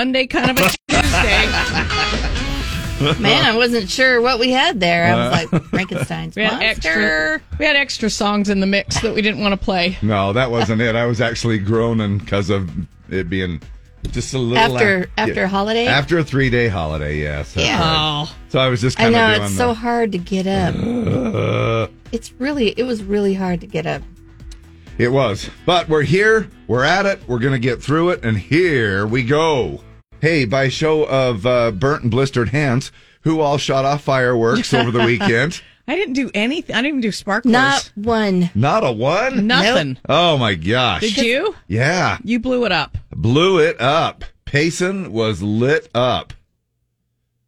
Monday, kind of a Tuesday. Man, I wasn't sure what we had there. I was like, Frankenstein's We had monster. extra. We had extra songs in the mix that we didn't want to play. No, that wasn't it. I was actually groaning because of it being just a little After- af- after a holiday? After a three day holiday, yes. that's Yeah. right. Oh, So I was just I kind know of doing it's the, so hard to get up. Uh, It's really, it was really hard to get up. it was. But we're here. We're at it. We're going to get through it. And here we go. Hey, by show of uh, burnt and blistered hands, who all shot off fireworks over the weekend? I didn't do anything. I didn't even do sparklers. Not one. Not a one? Nothing. Oh my gosh. Did you? Yeah. You blew it up. Blew it up. Payson was lit up.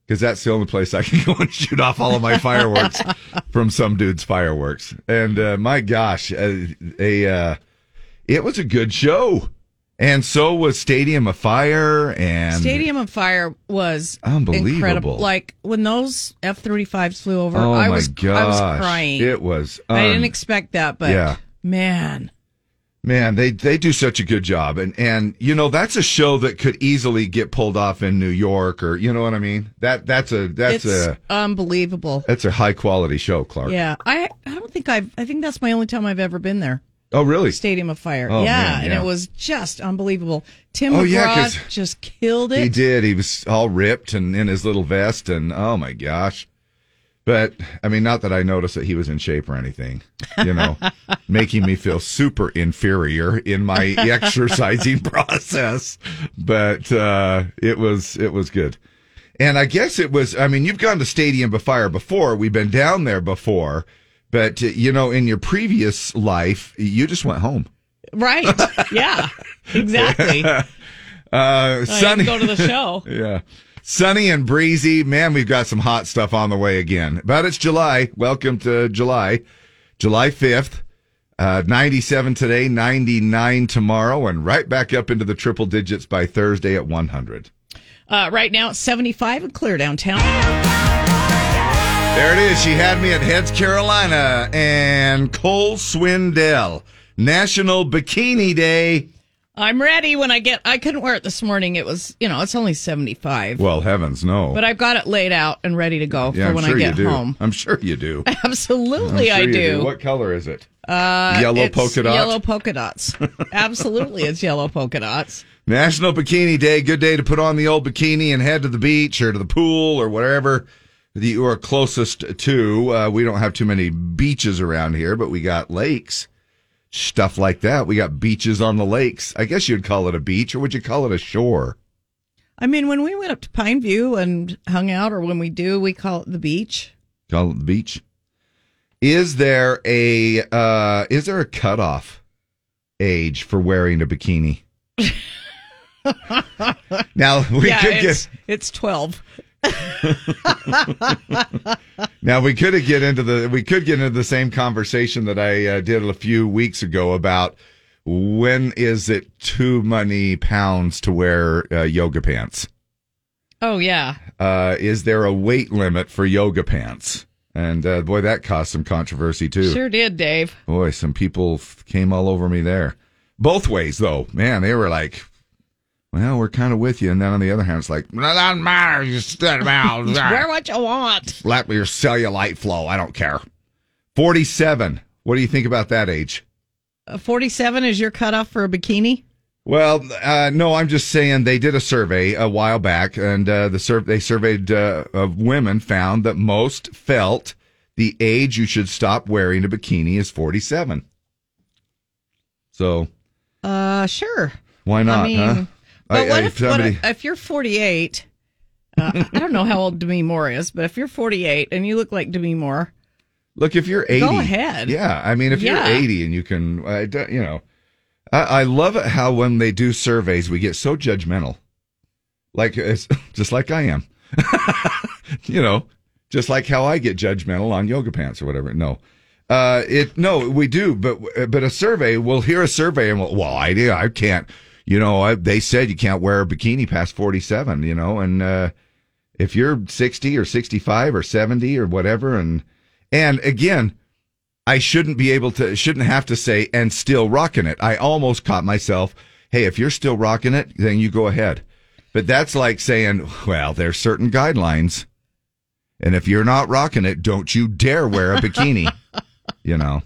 Because that's the only place I can go and shoot off all of my fireworks from some dude's fireworks. And uh, my gosh, uh, a uh, it was a good show. And so was Stadium of Fire and Stadium of Fire was Unbelievable. incredible. Like when those F thirty fives flew over, Oh I was gosh. I was crying. It was I didn't expect that, but Yeah. man, Man, they they do such a good job, and and you know that's a show that could easily get pulled off in New York, or you know what I mean. That that's a that's it's a unbelievable. that's a high quality show, Clark. Yeah, I I don't think I've I think that's my only time I've ever been there. Oh, really? Stadium of Fire. Oh, yeah, man, and it was just unbelievable. Tim Oh, McGraw yeah, just killed it. He did. He was all ripped and in his little vest, and oh my gosh. But I mean, not that I noticed that he was in shape or anything, you know, making me feel super inferior in my exercising process. But uh, it was it was good, and I guess it was. I mean, you've gone to Stadium of Fire before. We've been down there before, but uh, you know, in your previous life, you just went home. Right. Yeah. Exactly. Uh, I sunny. go to the show. Yeah. Sunny and breezy. Man, we've got some hot stuff on the way again. But it's July. Welcome to July. July 5th. Uh, 97 today, 99 tomorrow, and right back up into the triple digits by Thursday at 100. Uh, right now it's 75 and clear downtown. There it is. She had me at Heads, Carolina, and Cole Swindell. National Bikini Day. I'm ready when I get. I couldn't wear it this morning. It was, you know, it's only 75. Well, heavens, no. But I've got it laid out and ready to go yeah, for I'm when sure I get you do. home. I'm sure you do. Absolutely, sure I you do. What color is it? Uh, Yellow polka dots? Yellow polka dots. Absolutely, it's yellow polka dots. National Bikini Day. Good day to put on the old bikini and head to the beach or to the pool or whatever that you are closest to. Uh, we don't have too many beaches around here, but we got lakes, stuff like that. We got beaches on the lakes. I guess you'd call it a beach, or would you call it a shore? I mean, when we went up to Pineview and hung out, or when we do, we call it the beach. Call it the beach. Is there a uh, is there a cutoff age for wearing a bikini? now we yeah, could it's, get it's 12. Now we could get into the we could get into the same conversation that I uh, did a few weeks ago about when is it too many pounds to wear uh, yoga pants? Oh, yeah. Uh, is there a weight limit for yoga pants? And uh, boy, that caused some controversy too. Sure did, Dave. Boy, some people f- came all over me there. Both ways though, man, they were like, "Well, we're kind of with you," and then on the other hand, it's like, "Well, "That doesn't matter. You stand out, Wear what you want. Let your cellulite flow. I don't care." Forty-seven. What do you think about that age? Uh, 47 is your cutoff for a bikini? Well, uh, no, I'm just saying they did a survey a while back, and uh, the sur- they surveyed uh, of women found that most felt the age you should stop wearing a bikini is 47. So Uh, sure. why not? I mean, huh? But I- what, I- if, somebody- if if you're 48? Uh, I don't know how old Demi Moore is, but if you're 48 and you look like Demi Moore, Look, if you're 80, Go ahead. Yeah, I mean, if Yeah. you're 80 and you can, I don't- you know, I, I love it how when they do surveys, we get so judgmental, like it's just like I am, you know, just like how I get judgmental on yoga pants or whatever. No, uh, it no, we do, but but a survey, we'll hear a survey and we'll, well, I I can't, you know, I, they said you can't wear a bikini past 47, you know, and uh, if you're 60 or 65 or 70 or whatever, and and again, I shouldn't be able to, shouldn't have to say, and still rocking it. I almost caught myself. Hey, if you're still rocking it, then you go ahead. But that's like saying, well, there's certain guidelines. And if you're not rocking it, don't you dare wear a bikini. you know.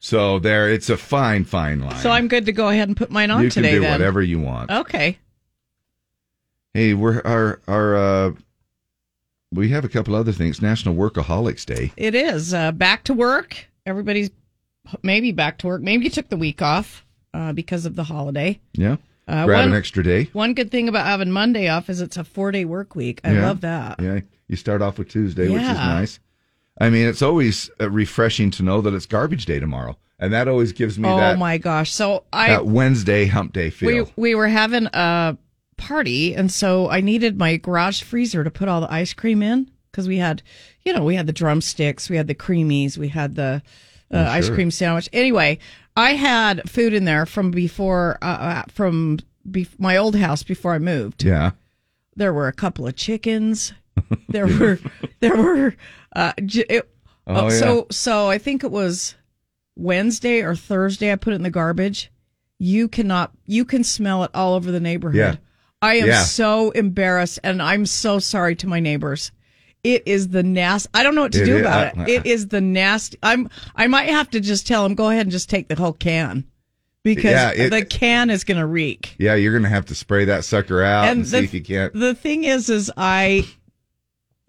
So there it's a fine, fine line. So I'm good to go ahead and put mine on you today can do then. whatever you want. Okay. Hey, we're our our uh we have a couple other things. National Workaholics Day. It is uh, back to work. Everybody's maybe back to work. Maybe you took the week off uh, because of the holiday. Yeah. Uh, Grab one, an extra day. one good thing about having Monday off is it's a four day work week. I Yeah. love that. Yeah. You start off with Tuesday, which is nice. I mean, it's always uh, refreshing to know that it's garbage day tomorrow. And that always gives me Oh that, my gosh! So I that Wednesday hump day feel. we we were having a party, and so I needed my garage freezer to put all the ice cream in because we had, you know, we had the drumsticks, we had the creamies, we had the uh, ice sure. cream sandwich. Anyway, I had food in there from before uh, uh, from be- my old house before I moved. yeah. There were a couple of chickens. There were there were uh, j- it, Oh, so so I think it was Wednesday or Thursday. I put it in the garbage. You cannot. You can smell it all over the neighborhood. Yeah. I am Yeah. so embarrassed, and I'm so sorry to my neighbors. It is the nasty. I don't know what to It do is- about uh, it. It is the nasty. I'm. I might have to just tell them go ahead and just take the whole can because Yeah, it- the can is going to reek. Yeah, you're going to have to spray that sucker out and, see the, if you can't. The thing is, is I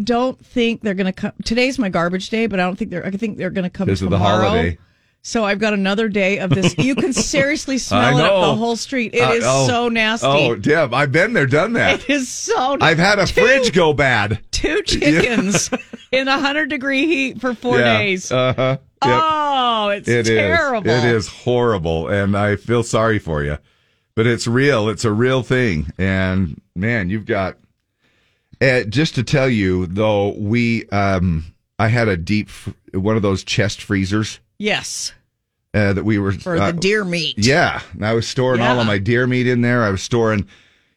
don't think they're going to come. Today's my garbage day, but I don't think they're. I think they're going to come Because of the tomorrow. holiday. So I've got another day of this. You can seriously smell it up the whole street. It Uh, is oh. so nasty. Oh, Deb, I've been there, done that. It is so. I've had a two, fridge go bad. Two chickens in a hundred degree heat for four yeah. days. Uh huh. Oh, it's It is. terrible. It is horrible, and I feel sorry for you. But it's real. It's a real thing, and man, you've got. Uh, just to tell you, though, we um, I had a deep one of those chest freezers Yes, uh, that we were for uh, the deer meat. Yeah, and I was storing all of my deer meat in there. I was storing.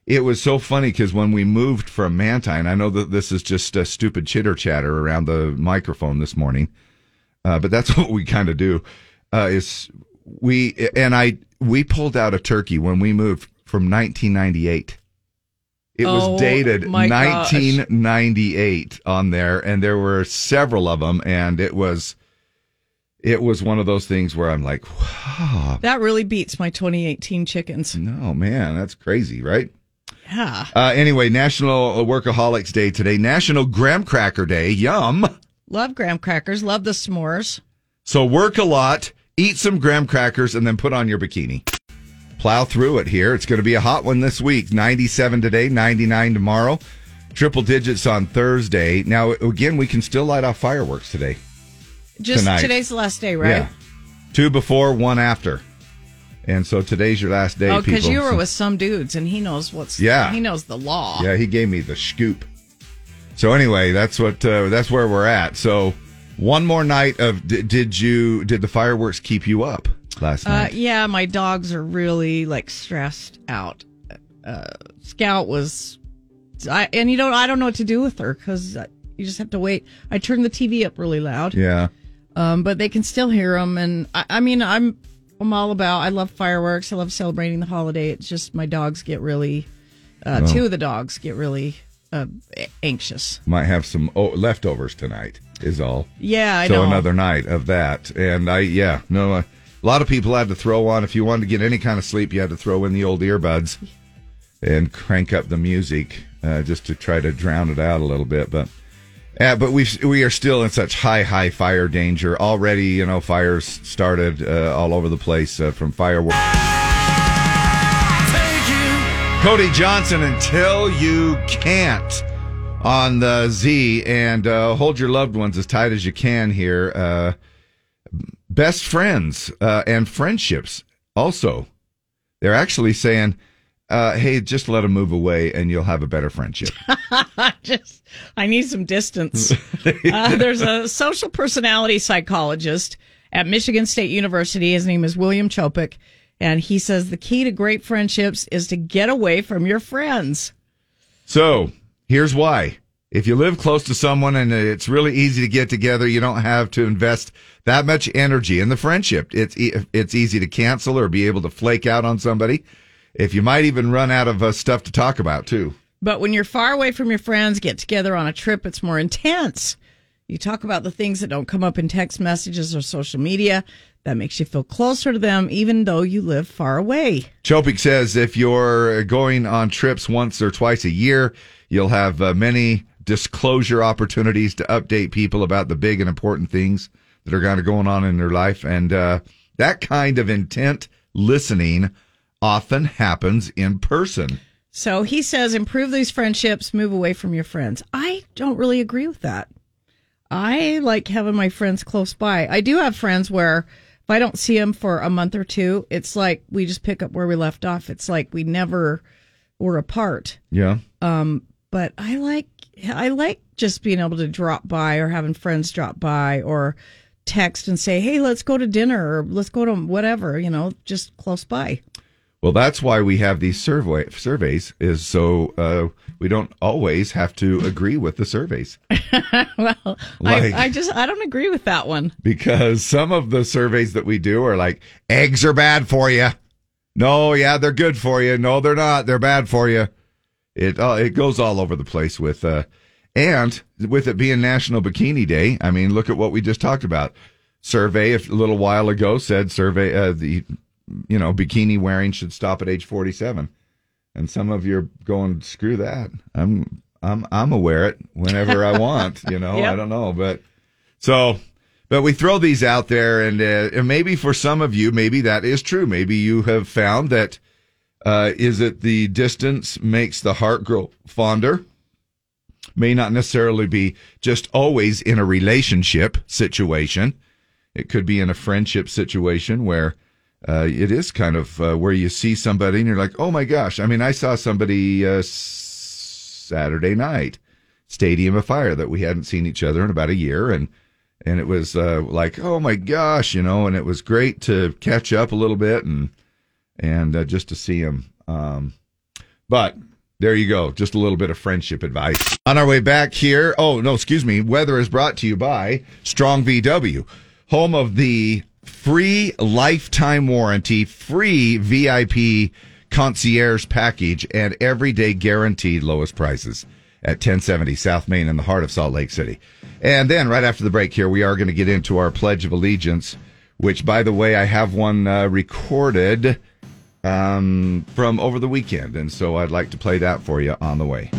It was so funny because when we moved from Mantine, I know that this is just a stupid chitter chatter around the microphone this morning, uh, but that's what we kind of do. Uh, is we and I we pulled out a turkey when we moved from 1998. It Oh, was dated my gosh. 1998 on there, and there were several of them, and it was. It was one of those things where I'm like, wow, That really beats my 2018 chickens. no, man, that's crazy, right? Yeah. Uh, anyway, National Workaholics Day today, National Graham Cracker Day. Yum. Love graham crackers. Love the s'mores. So work a lot, eat some graham crackers, and then put on your bikini. Plow through it here. It's going to be a hot one this week. 97 today, 99 tomorrow. Triple digits on Thursday. Now, again, we can still light off fireworks today. Just Tonight. today's the last day, right? Yeah. Two before, one after. And so today's your last day, Oh, because you were with some dudes, and he knows what's. Yeah. He knows the law. Yeah, he gave me the scoop. So anyway, that's what uh, that's where we're at. So one more night of d- did you did the fireworks keep you up last Uh, yeah, my dogs are really like stressed out. Uh, Scout was, I and you don't, I don't know what to do with her because you just have to wait. I turned the TV up really loud, Yeah. um, but they can still hear them. And I, I mean, I'm, I'm all about. I love fireworks. I love celebrating the holiday. It's just my dogs get really, uh, Oh. two of the dogs get really uh, anxious. Might have some oh, leftovers tonight. Is all. Yeah, I so know. another night of that, and I yeah no. Uh, a lot of people had to throw on if you wanted to get any kind of sleep, you had to throw in the old earbuds and crank up the music uh, just to try to drown it out a little bit. But uh, but we we are still in such high high fire danger already. You know, fires started uh, all over the place uh, from fireworks. Cody Johnson, until you can't on the Z, and uh, hold your loved ones as tight as you can here. Best friends uh, and friendships also. They're actually saying, uh, hey, just let them move away and you'll have a better friendship. just I need some distance. uh, there's a social personality psychologist at Michigan State University. His name is William Chopik, and he says the key to great friendships is to get away from your friends. So here's why. If you live close to someone and it's really easy to get together, you don't have to invest that much energy in the friendship. It's e- it's easy to cancel or be able to flake out on somebody. if you might even run out of uh, stuff to talk about too. But when you're far away from your friends, get together on a trip, it's more intense. You talk about the things that don't come up in text messages or social media. That makes you feel closer to them, even though you live far away. Chopik says if you're going on trips once or twice a year, you'll have uh, many disclosure opportunities to update people about the big and important things that are kind of going on in their life. And uh, that kind of intent listening often happens in person. So he says, improve these friendships, move away from your friends. I don't really agree with that. I like having my friends close by. I do have friends where if I don't see them for a month or two, it's like we just pick up where we left off. It's like we never were apart. Yeah. Um, but I like I like just being able to drop by or having friends drop by or text and say, "Hey, let's go to dinner or let's go to whatever," you know, just close by. Well, that's why we have these survey surveys is so uh, we don't always have to agree with the surveys. well, Like- I, I just I don't agree with that one. because some of the surveys that we do are like eggs are bad for you. No, yeah, they're good for you. No, they're not. They're bad for you. It uh, it goes all over the place with uh and with it being National Bikini Day. I mean, look at what we just talked about. Survey a little while ago said survey uh, the you know bikini wearing should stop at age 47. And some of you are going screw that. I'm I'm I'm a wear it whenever I want, you know. I don't know, but so, but we throw these out there, and, uh, and maybe for some of you, maybe that is true. Maybe you have found that uh, is it the distance makes the heart grow fonder. May not necessarily be just always in a relationship situation. It could be in a friendship situation where uh, it is kind of uh, where you see somebody and you're like, oh my gosh. I mean, I saw somebody uh, Saturday night, Stadium of Fire, that we hadn't seen each other in about a year, and and it was uh, like, oh my gosh, you know, and it was great to catch up a little bit and and uh, just to see him. Um, but there you go, just a little bit of friendship advice. On our way back here, oh no, excuse me, weather is brought to you by Strong VW, home of the free lifetime warranty, free VIP concierge package, and everyday guaranteed lowest prices at 1070 South Main in the heart of Salt Lake City. And then right after the break here, we are going to get into our Pledge of Allegiance, which, by the way, I have one uh, recorded um, from over the weekend. And so I'd like to play that for you on the way.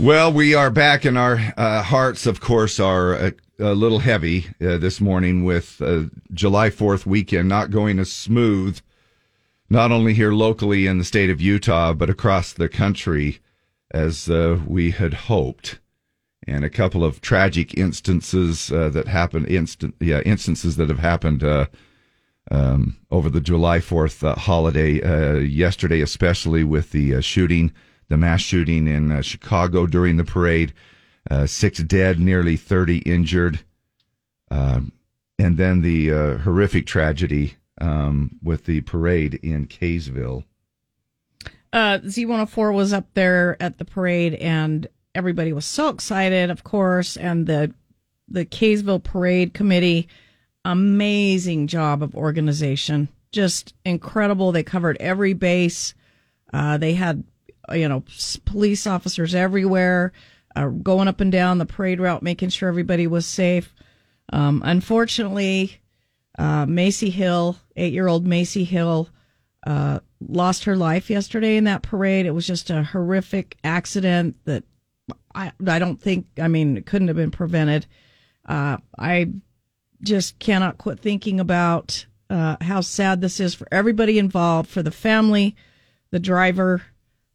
Well, we are back, and our uh, hearts, of course, are a, a little heavy uh, this morning with uh, July 4th weekend not going as smooth, not only here locally in the state of Utah, but across the country as uh, we had hoped. And a couple of tragic instances uh, that happened, instant, yeah, instances that have happened uh, um, over the July 4th uh, holiday, uh, yesterday, especially with the uh, shooting, the mass shooting in Chicago during the parade. Six dead, nearly 30 injured. Um, and then the horrific tragedy um, with the parade in Kaysville. Uh, Z104 was up there at the parade, and everybody was so excited, of course. And the the Kaysville Parade Committee, amazing job of organization, just incredible. They covered every base. Uh, they had, you know, police officers everywhere, uh, going up and down the parade route, making sure everybody was safe. Um, unfortunately, uh, Macy Hill, eight year old Macy Hill, uh, lost her life yesterday in that parade. It was just a horrific accident that I, I don't think, I mean, it couldn't have been prevented. Uh, I just cannot quit thinking about uh, how sad this is for everybody involved, for the family, the driver,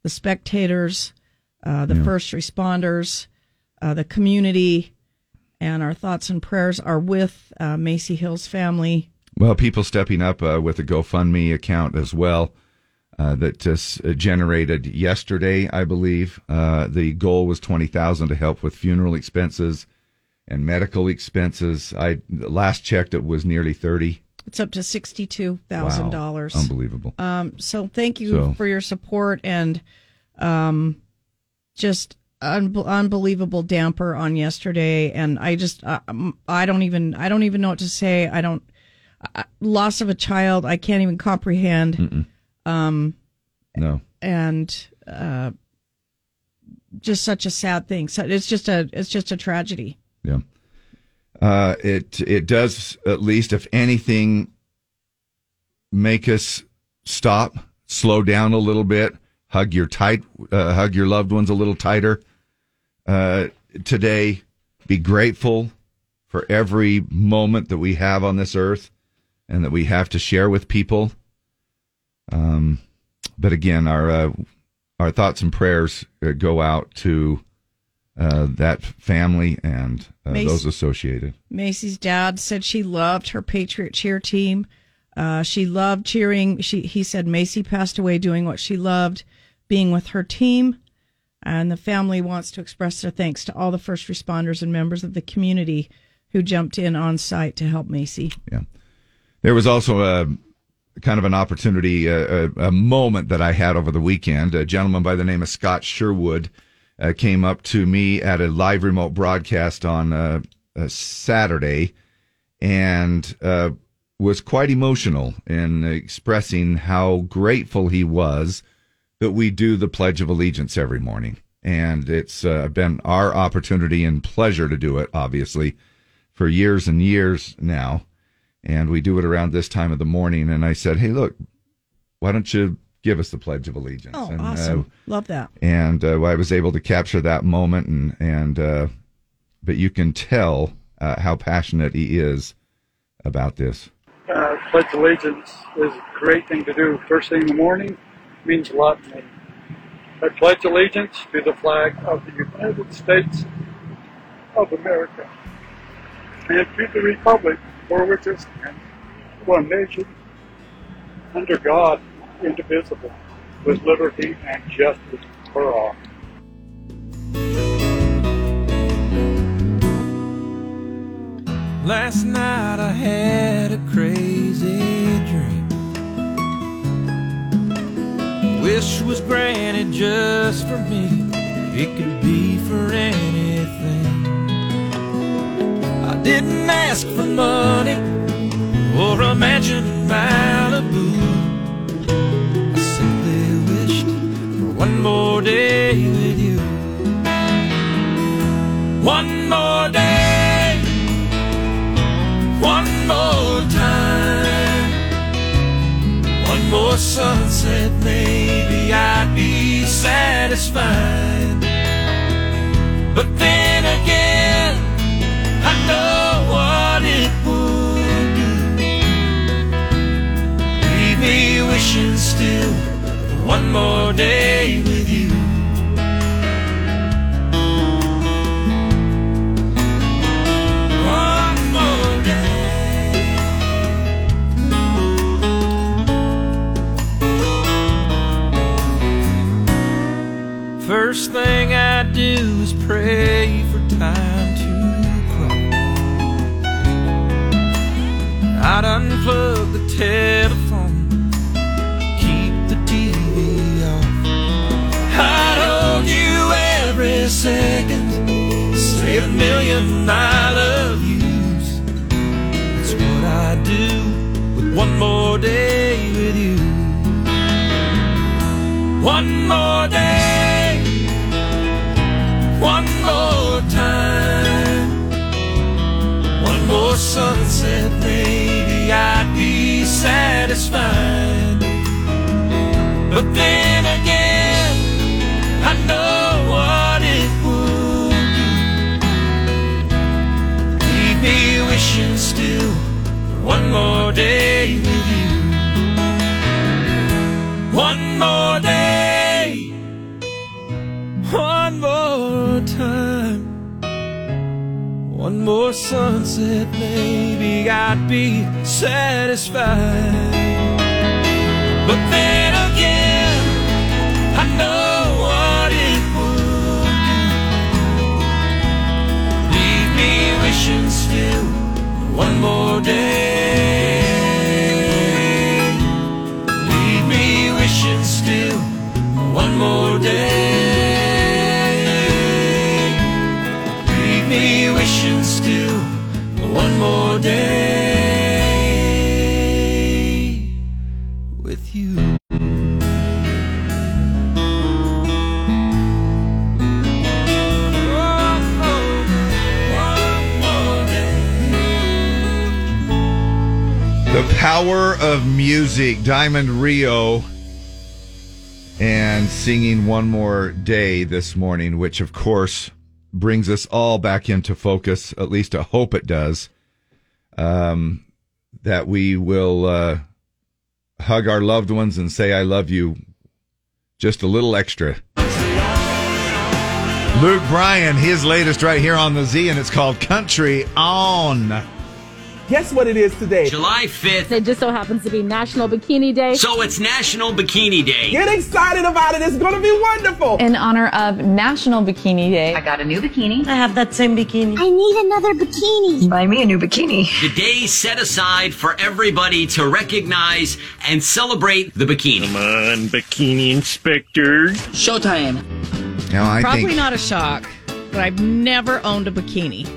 the spectators, uh, the first responders, uh, the community, and our thoughts and prayers are with uh, Macy Hill's family. Well, people stepping up uh, with a GoFundMe account as well uh, that just uh, generated yesterday, I believe. Uh, the goal was twenty thousand to help with funeral expenses and medical expenses. I last checked, it was nearly thirty. It's up to sixty-two thousand dollars. Unbelievable. Um, so thank you So- for your support and um, just un- unbelievable damper on yesterday, and I just uh, I don't even I don't even know what to say. I don't uh, loss of a child. I can't even comprehend. Um, no, and uh, just such a sad thing. So it's just a it's just a tragedy. Yeah. Uh, it it does at least, if anything, make us stop, slow down a little bit, hug your tight, uh, hug your loved ones a little tighter. Uh, today, be grateful for every moment that we have on this earth, and that we have to share with people. Um, but again, our uh, our thoughts and prayers uh, go out to uh, that family and uh, those associated. Macy's dad said she loved her Patriot cheer team. Uh, she loved cheering. She he said Macy passed away doing what she loved, being with her team, and the family wants to express their thanks to all the first responders and members of the community who jumped in on site to help Macy. Yeah. There was also a kind of an opportunity, a, a, a moment that I had over the weekend. A gentleman by the name of Scott Sherwood uh, came up to me at a live remote broadcast on uh, Saturday and uh, was quite emotional in expressing how grateful he was that we do the Pledge of Allegiance every morning. And it's uh, been our opportunity and pleasure to do it, obviously, for years and years now. And we do it around this time of the morning. And I said, hey, look, why don't you give us the Pledge of Allegiance? Oh, and, awesome! Uh, Love that. and uh, I was able to capture that moment, and and uh, but you can tell uh, how passionate he is about this. uh, pledge of allegiance is a great thing to do first thing in the morning. It means a lot to me. I pledge allegiance to the flag of the United States of America and to the republic for which it stands, one nation, under God, indivisible, with liberty and justice for all. Last night I had a crazy dream. Wish was granted just for me. It could be for anything. Didn't ask for money or a mansion in Malibu. I simply wished for one more day with you. One more day. One more time, one more sunset, maybe I'd be satisfied. But then know what it would do. Wishing still for one more day with you. First thing I do is pray I'd unplug the telephone, keep the TV off. I'd hold you every second, say a million I love yous. That's what I do with one more day with you. One more day, one more time, one more I'd be satisfied. But then again, I know what it would do. Leave me wishing still one more day with you. One more more sunset, maybe I'd be satisfied. But then again, I know what it would do. Leave me wishing still one more day. Leave me wishing still one more Power of Music, Diamond Rio, and singing one more day this morning, which of course brings us all back into focus. At least I hope it does. Um, that we will uh, hug our loved ones and say, I love you just a little extra. Luke Bryan, his latest right here on the Z, and it's called Country On. Guess what it is today? July 5th. It just so happens to be National Bikini Day. So it's National Bikini Day. Get excited about it. It's going to be wonderful. In honor of National Bikini Day. I got a new bikini. I have that same bikini. I need another bikini. Buy me a new bikini. The day set aside for everybody to recognize and celebrate the bikini. Come on, bikini inspector. Showtime. Now, I Probably think, not a shock, but I've never owned a bikini.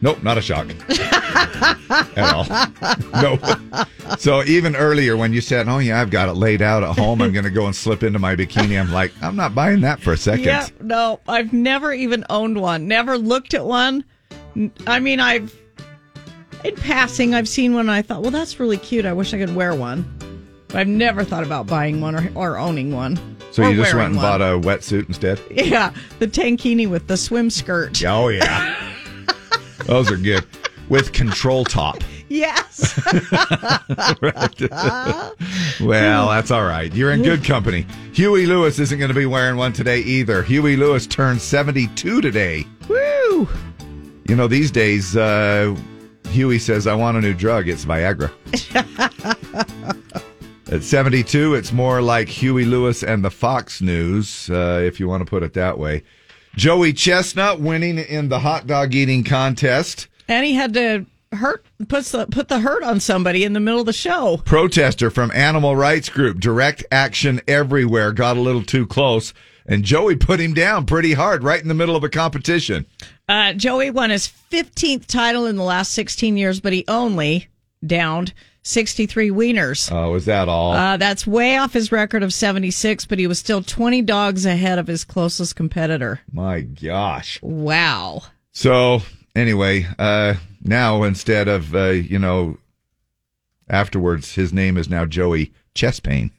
Nope, not a shock at all. No. So even earlier when you said, "Oh yeah, I've got it laid out at home. I'm going to go and slip into my bikini," I'm like, "I'm not buying that for a second. Yeah, no, I've never even owned one. Never looked at one. I mean, I've in passing, I've seen one. and I thought, well, that's really cute. I wish I could wear one. But I've never thought about buying one or, or owning one. So you just went and one. bought a wetsuit instead? Yeah, the tankini with the swim skirt. Oh yeah, those are good with control top. Yes. Well, that's all right. You're in good company. Huey Lewis isn't going to be wearing one today either. Huey Lewis turned 72 today. Woo! You know, these days, uh, Huey says, I want a new drug. It's Viagra. At 72, it's more like Huey Lewis and the Fox News, uh, if you want to put it that way. Joey Chestnut winning in the hot dog eating contest. And he had to hurt puts the put the hurt on somebody in the middle of the show. Protester from animal rights group Direct Action Everywhere got a little too close, and Joey put him down pretty hard right in the middle of a competition. Uh, Joey won his 15th title in the last 16 years, but he only downed 63 wieners. Oh, is that all? Uh, that's way off his record of 76, but he was still 20 dogs ahead of his closest competitor. My gosh. Wow. So anyway, uh, now instead of uh, you know, afterwards, his name is now Joey Chest Pain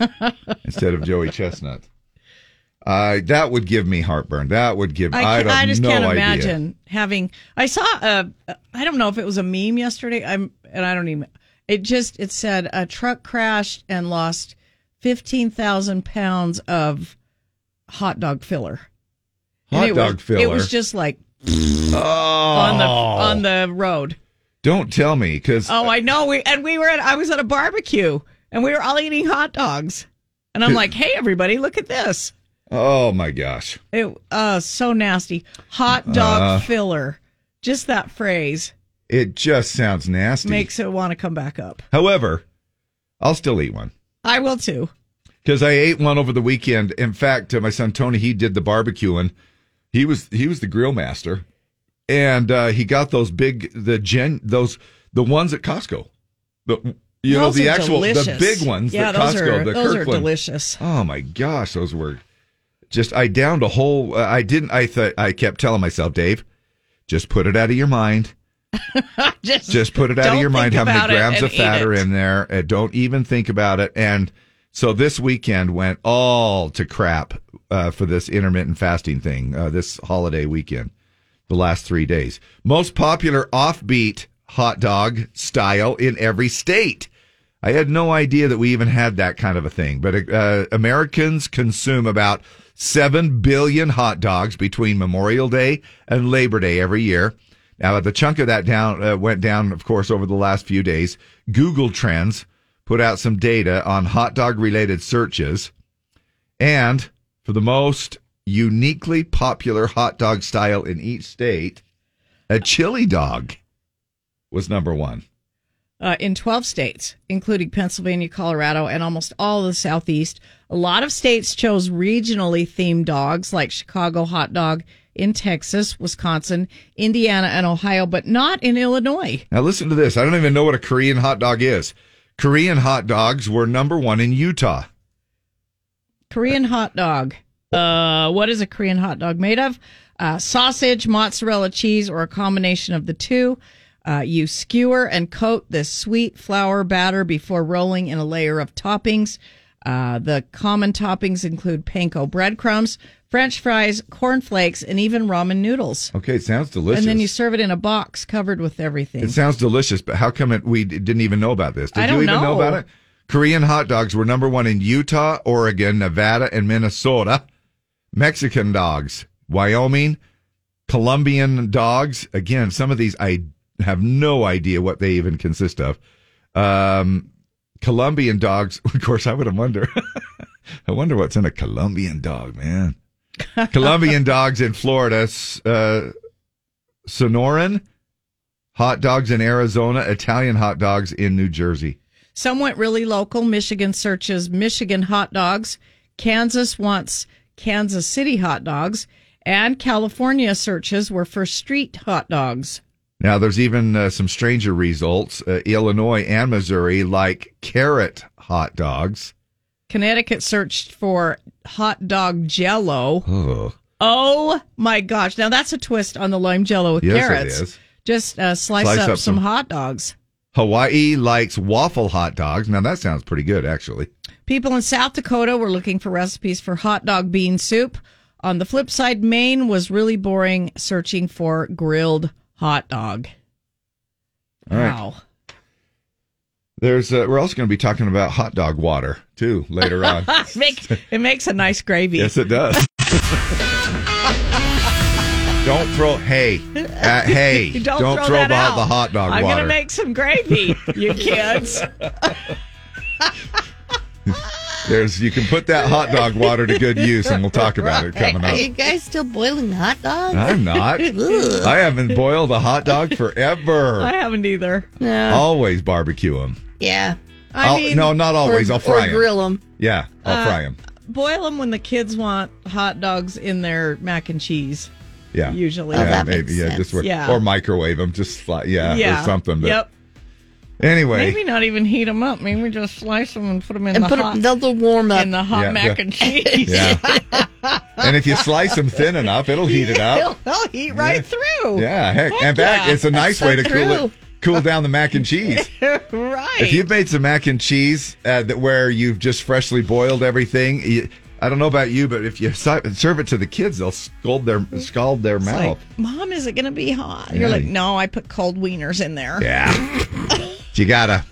instead of Joey Chestnut. Uh, that would give me heartburn. That would give. I, I, I just no can't idea. imagine having. I saw a. I don't know if it was a meme yesterday. I'm and I don't even. It just it said a truck crashed and lost fifteen thousand pounds of hot dog filler. And Hot it dog was, filler. It was just like Oh, on the on the road. Don't tell me because Oh, I know. We and we were at. I was at a barbecue and we were all eating hot dogs, and I'm like, "Hey, everybody, look at this!" oh my gosh. It uh so nasty. Hot dog Uh. filler. Just that phrase It just sounds nasty. makes it want to come back up. However, I'll still eat one. I will too. because I ate one over the weekend. In fact, uh, my son Tony he did the barbecuing. He was he was the grill master, and uh, he got those big the gen those the ones at Costco. The you know the actual the big ones. Yeah, those Costco, are the those are delicious. Oh my gosh, those were just I downed a whole. Uh, I didn't. I thought I kept telling myself, Dave, just put it out of your mind. just, Just put it out of your mind how many grams of fat are in there. And don't even think about it. And so this weekend went all to crap uh, for this intermittent fasting thing, uh, this holiday weekend, the last three days. Most popular offbeat hot dog style in every state. I had no idea that we even had that kind of a thing, but uh, Americans consume about 7 billion hot dogs between Memorial Day and Labor Day every year. Now, the chunk of that down uh, went down, of course, over the last few days. Google Trends put out some data on hot dog related searches. And for the most uniquely popular hot dog style in each state, a chili dog was number one. uh, in 12 states, including Pennsylvania, Colorado, and almost all of the Southeast. A lot of states chose regionally themed dogs like Chicago hot dog in Texas, Wisconsin, Indiana, and Ohio, but not in Illinois. Now listen to this. I don't even know what a Korean hot dog is. Korean hot dogs were number one in Utah. Korean hot dog. Uh, what is a Korean hot dog made of? Uh, sausage, mozzarella cheese, or a combination of the two. Uh, you skewer and coat this sweet flour batter before rolling in a layer of toppings. Uh, the common toppings include panko breadcrumbs, French fries, cornflakes, and even ramen noodles. Okay, it sounds delicious. And then you serve it in a box covered with everything. It sounds delicious, but how come it, we didn't even know about this? Did I don't you even know. know. about it? Korean hot dogs were number one in Utah, Oregon, Nevada, and Minnesota. Mexican dogs, Wyoming, Colombian dogs. Again, some of these I have no idea what they even consist of. Um, Colombian dogs, of course, I would have wonder. I wonder what's in a Colombian dog, man. Colombian dogs in Florida, uh, Sonoran, hot dogs in Arizona, Italian hot dogs in New Jersey. Some went really local. Michigan searches Michigan hot dogs. Kansas wants Kansas City hot dogs. And California searches were for street hot dogs. Now, there's even uh, some stranger results. Uh, Illinois and Missouri like carrot hot dogs. Connecticut searched for hot dog jello. Oh, Oh my gosh. Now that's a twist on the lime jello with Yes, carrots. is. Just uh, slice, Slice up, up some some- hot dogs. Hawaii likes waffle hot dogs. Now, that sounds pretty good, actually. People in South Dakota were looking for recipes for hot dog bean soup. On the flip side, Maine was really boring searching for grilled hot dog. All right. There's uh, we're also going to be talking about hot dog water too later on. Make, it makes a nice gravy. yes, it does. don't throw hey uh, hey don't, don't throw, throw the, out. the hot dog water. I'm water. gonna make some gravy, you kids. There's you can put that hot dog water to good use, and we'll talk about it coming up. Are you guys still boiling hot dogs? I'm not. I haven't boiled a hot dog forever. I haven't either. No. Always barbecue them. Yeah. I mean, no, not always. Or- I'll fry or 'em. grill them. Yeah, I'll Uh, fry them. boil them when the kids want hot dogs in their mac and cheese. Yeah, usually. Yeah, Oh, that maybe. makes Yeah, sense. just where, Yeah. or microwave them. Just fly. Yeah, Yeah. or something. But Yep. Anyway, Maybe not even heat them up. Maybe just slice them and put them in And the put 'em- hot. they'll, they'll warm up. in the hot Yeah, mac yeah. and cheese. Yeah. and if you slice them thin enough, it'll heat it They'll, up. they'll heat right through. Yeah, heck. Heck In fact, yeah. it's a nice That's way so to cool it, cool down the mac and cheese. right. If you've made some mac and cheese uh, that where you've just freshly boiled everything, you, I don't know about you, but if you serve it to the kids, they'll scald their scald their It's mouth. like, Mom, is it going to be hot? Yeah. You're like, no, I put cold wieners in there. yeah, you gotta,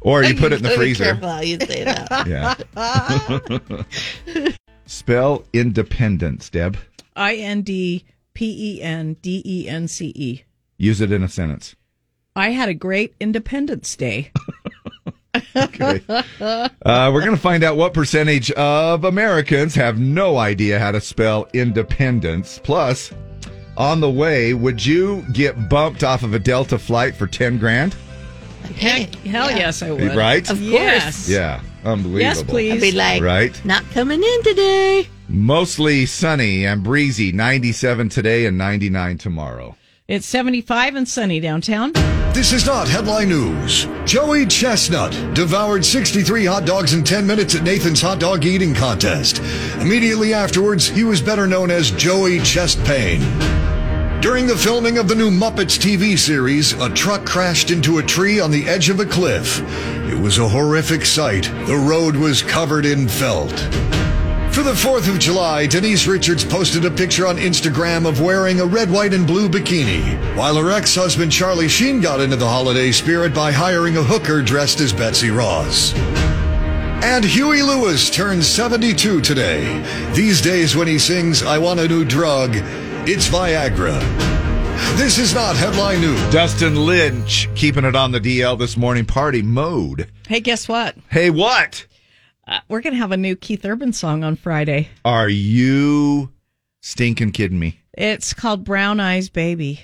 or you put it in the Gotta be freezer. careful how you say that. Yeah. Spell independence, Deb. I N D P E N D E N C E. Use it in a sentence. I had a great Independence Day. Okay. Uh, we're going to find out what percentage of Americans have no idea how to spell independence. Plus, on the way, would you get bumped off of a Delta flight for 10 grand? Heck, hell yes, I would. Right? Of course. Yes. Yeah, unbelievable. Yes, please. I'd be like, Right? not coming in today. Mostly sunny and breezy, 97 today and 99 tomorrow. It's 75 and sunny downtown. This is not headline news. Joey Chestnut devoured 63 hot dogs in 10 minutes at Nathan's hot dog eating contest. Immediately afterwards, he was better known as Joey Chest Pain. During the filming of the new Muppets TV series, a truck crashed into a tree on the edge of a cliff. It was a horrific sight. The road was covered in felt. For the 4th of July, Denise Richards posted a picture on Instagram of wearing a red, white, and blue bikini, while her ex husband Charlie Sheen got into the holiday spirit by hiring a hooker dressed as Betsy Ross. And Huey Lewis turns 72 today. These days, when he sings, I Want a New Drug, it's Viagra. This is not headline news. Dustin Lynch keeping it on the DL this morning party mode. Hey, guess what? Hey, what? Uh, we're going to have a new Keith Urban song on Friday. Are you stinking kidding me? It's called Brown Eyes Baby.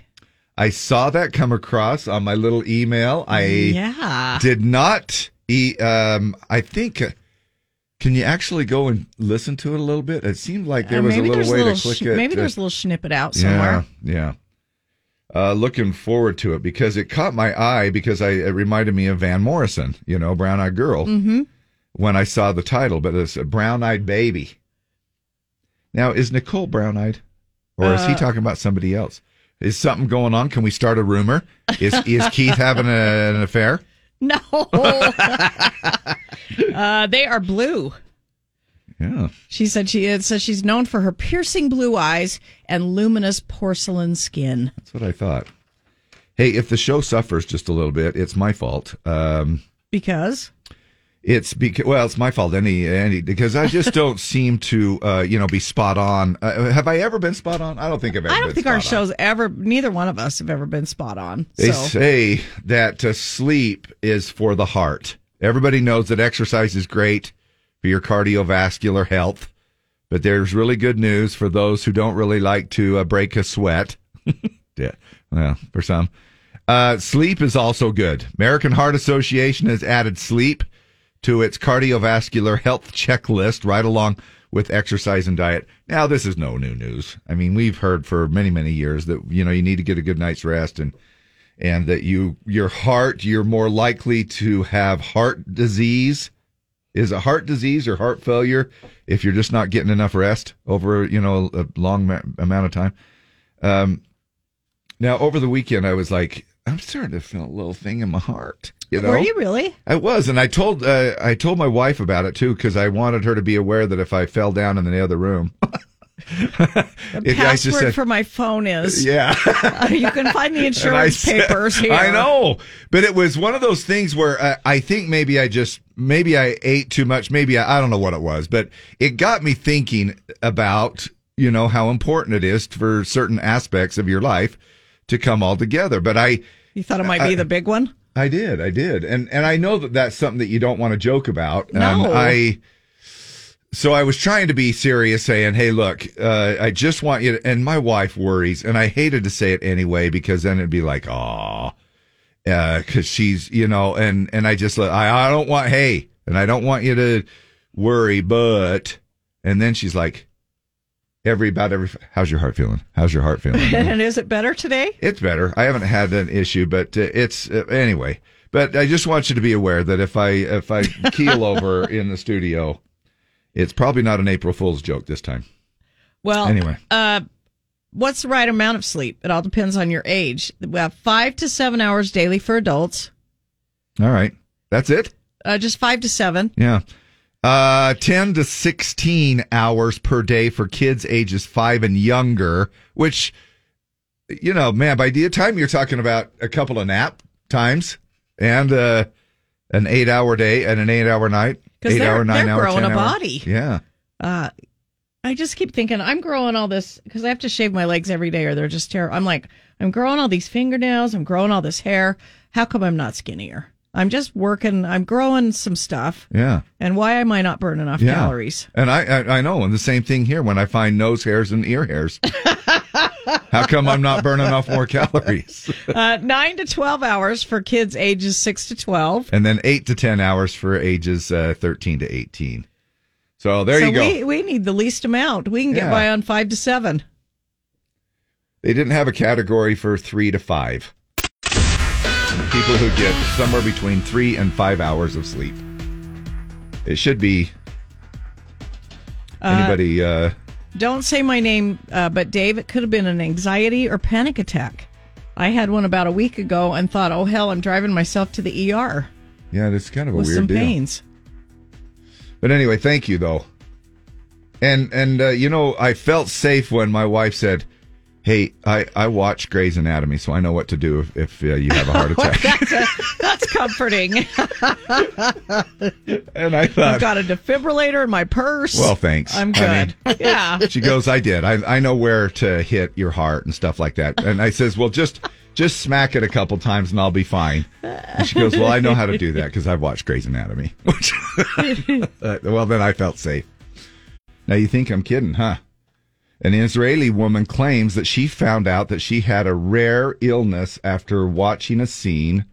I saw that come across on my little email. I Yeah. did not. E- um, I think. Can you actually go and listen to it a little bit? It seemed like there Uh, was a little way little to click sh- it. Maybe there's a little snippet out somewhere. Yeah, yeah. Uh, looking forward to it because it caught my eye because I it reminded me of Van Morrison, you know, Brown Eyed Girl, Mm-hmm. when I saw the title. But it's a Brown Eyed Baby. Now, is Nicole brown eyed, or is he Uh, talking about somebody else? Is something going on? Can we start a rumor? Is is Keith having a, an affair? No. uh, they are blue. Yeah. She said she it says she's known for her piercing blue eyes and luminous porcelain skin. That's what I thought. Hey, if the show suffers just a little bit, it's my fault. Um, Because it's because well, it's my fault. Any, any because I just don't seem to, uh, you know, be spot on. Uh, have I ever been spot on? I don't think I've ever. I don't think our on. shows ever. Neither one of us have ever been spot on. They so say that uh, sleep is for the heart. Everybody knows that exercise is great for your cardiovascular health, but there's really good news for those who don't really like to uh, break a sweat. yeah, well, for some. Uh, sleep is also good. American Heart Association has added sleep to its cardiovascular health checklist right along with exercise and diet. Now, this is no new news. I mean, we've heard for many, many years that, you know, you need to get a good night's rest and, and that you, your heart, you're more likely to have heart disease. Is it heart disease or heart failure if you're just not getting enough rest over, you know, a long ma- amount of time? Um, now, over the weekend, I was like, I'm starting to feel a little thing in my heart. You know, were you really? I was, and I told uh, I told my wife about it too because I wanted her to be aware that if I fell down in the other room, The I password said- for my phone is yeah. Uh, you can find the insurance said- papers here. I know, but it was one of those things where uh, I think maybe I just maybe I ate too much. Maybe I, I don't know what it was, but it got me thinking about you know how important it is for certain aspects of your life to come all together. But I You thought it might be the big one? I did, I did, and and I know that that's something that you don't want to joke about. Um, No. I so I was trying to be serious, saying, "Hey, look, uh, I just want you." To, and my wife worries, and I hated to say it anyway because then it'd be like, "Oh," because she's, you know, and and I just, I I don't want, hey, and I don't want you to worry, but, and then she's like, every about every, how's your heart feeling? How's your heart feeling? and is it better today? It's better. I haven't had an issue, but uh, it's uh, anyway. But I just want you to be aware that if I if I keel over in the studio, it's probably not an April Fool's joke this time. Well, Anyway. uh, what's the right amount of sleep? It all depends on your age. We have five to seven hours daily for adults. All right, that's it. Uh, just five to seven. Yeah, uh, ten to sixteen hours per day for kids ages five and younger. Which, you know, man, by the time you're talking about a couple of nap times and uh, an eight-hour day and an eight-hour night, 'Cause they're- eight-hour, they're nine-hour, growing a 10-hour. body. Yeah. Uh, I just keep thinking I'm growing all this because I have to shave my legs every day or they're just terrible. I'm like, I'm growing all these fingernails. I'm growing all this hair. How come I'm not skinnier? I'm just working. I'm growing some stuff. Yeah. And why am I not burning enough Yeah. calories? And I, I, I know, and the same thing here when I find nose hairs and ear hairs. How come I'm not burning off more calories? uh, nine to 12 hours for kids ages six to 12. And then eight to 10 hours for ages uh, 13 to 18. So there so you go. We, we need the least amount. We can get Yeah. by on five to seven. They didn't have a category for three to five. People who get somewhere between three and five hours of sleep. It should be Uh, anybody. Uh, Don't say my name, uh, but Dave, it could have been an anxiety or panic attack. I had one about a week ago and thought, oh, hell, I'm driving myself to the ER yeah, that's kind of a with weird some deal. pains. But anyway, thank you though. And and uh, you know, I felt safe when my wife said, "Hey, I I watch Grey's Anatomy, so I know what to do if, if uh, you have a heart attack." that's, a, that's comforting. and I thought, I've got a defibrillator in my purse. "Well, thanks. I'm I good. mean- yeah. She goes, "I did. I I know where to hit your heart and stuff like that." And I says, "Well, just just smack it a couple times and I'll be fine." And she goes, "Well, I know how to do that because I've watched Grey's Anatomy." Uh, well, then I felt safe. Now you think I'm kidding, huh? An Israeli woman claims that she found out that she had a rare illness after watching a scene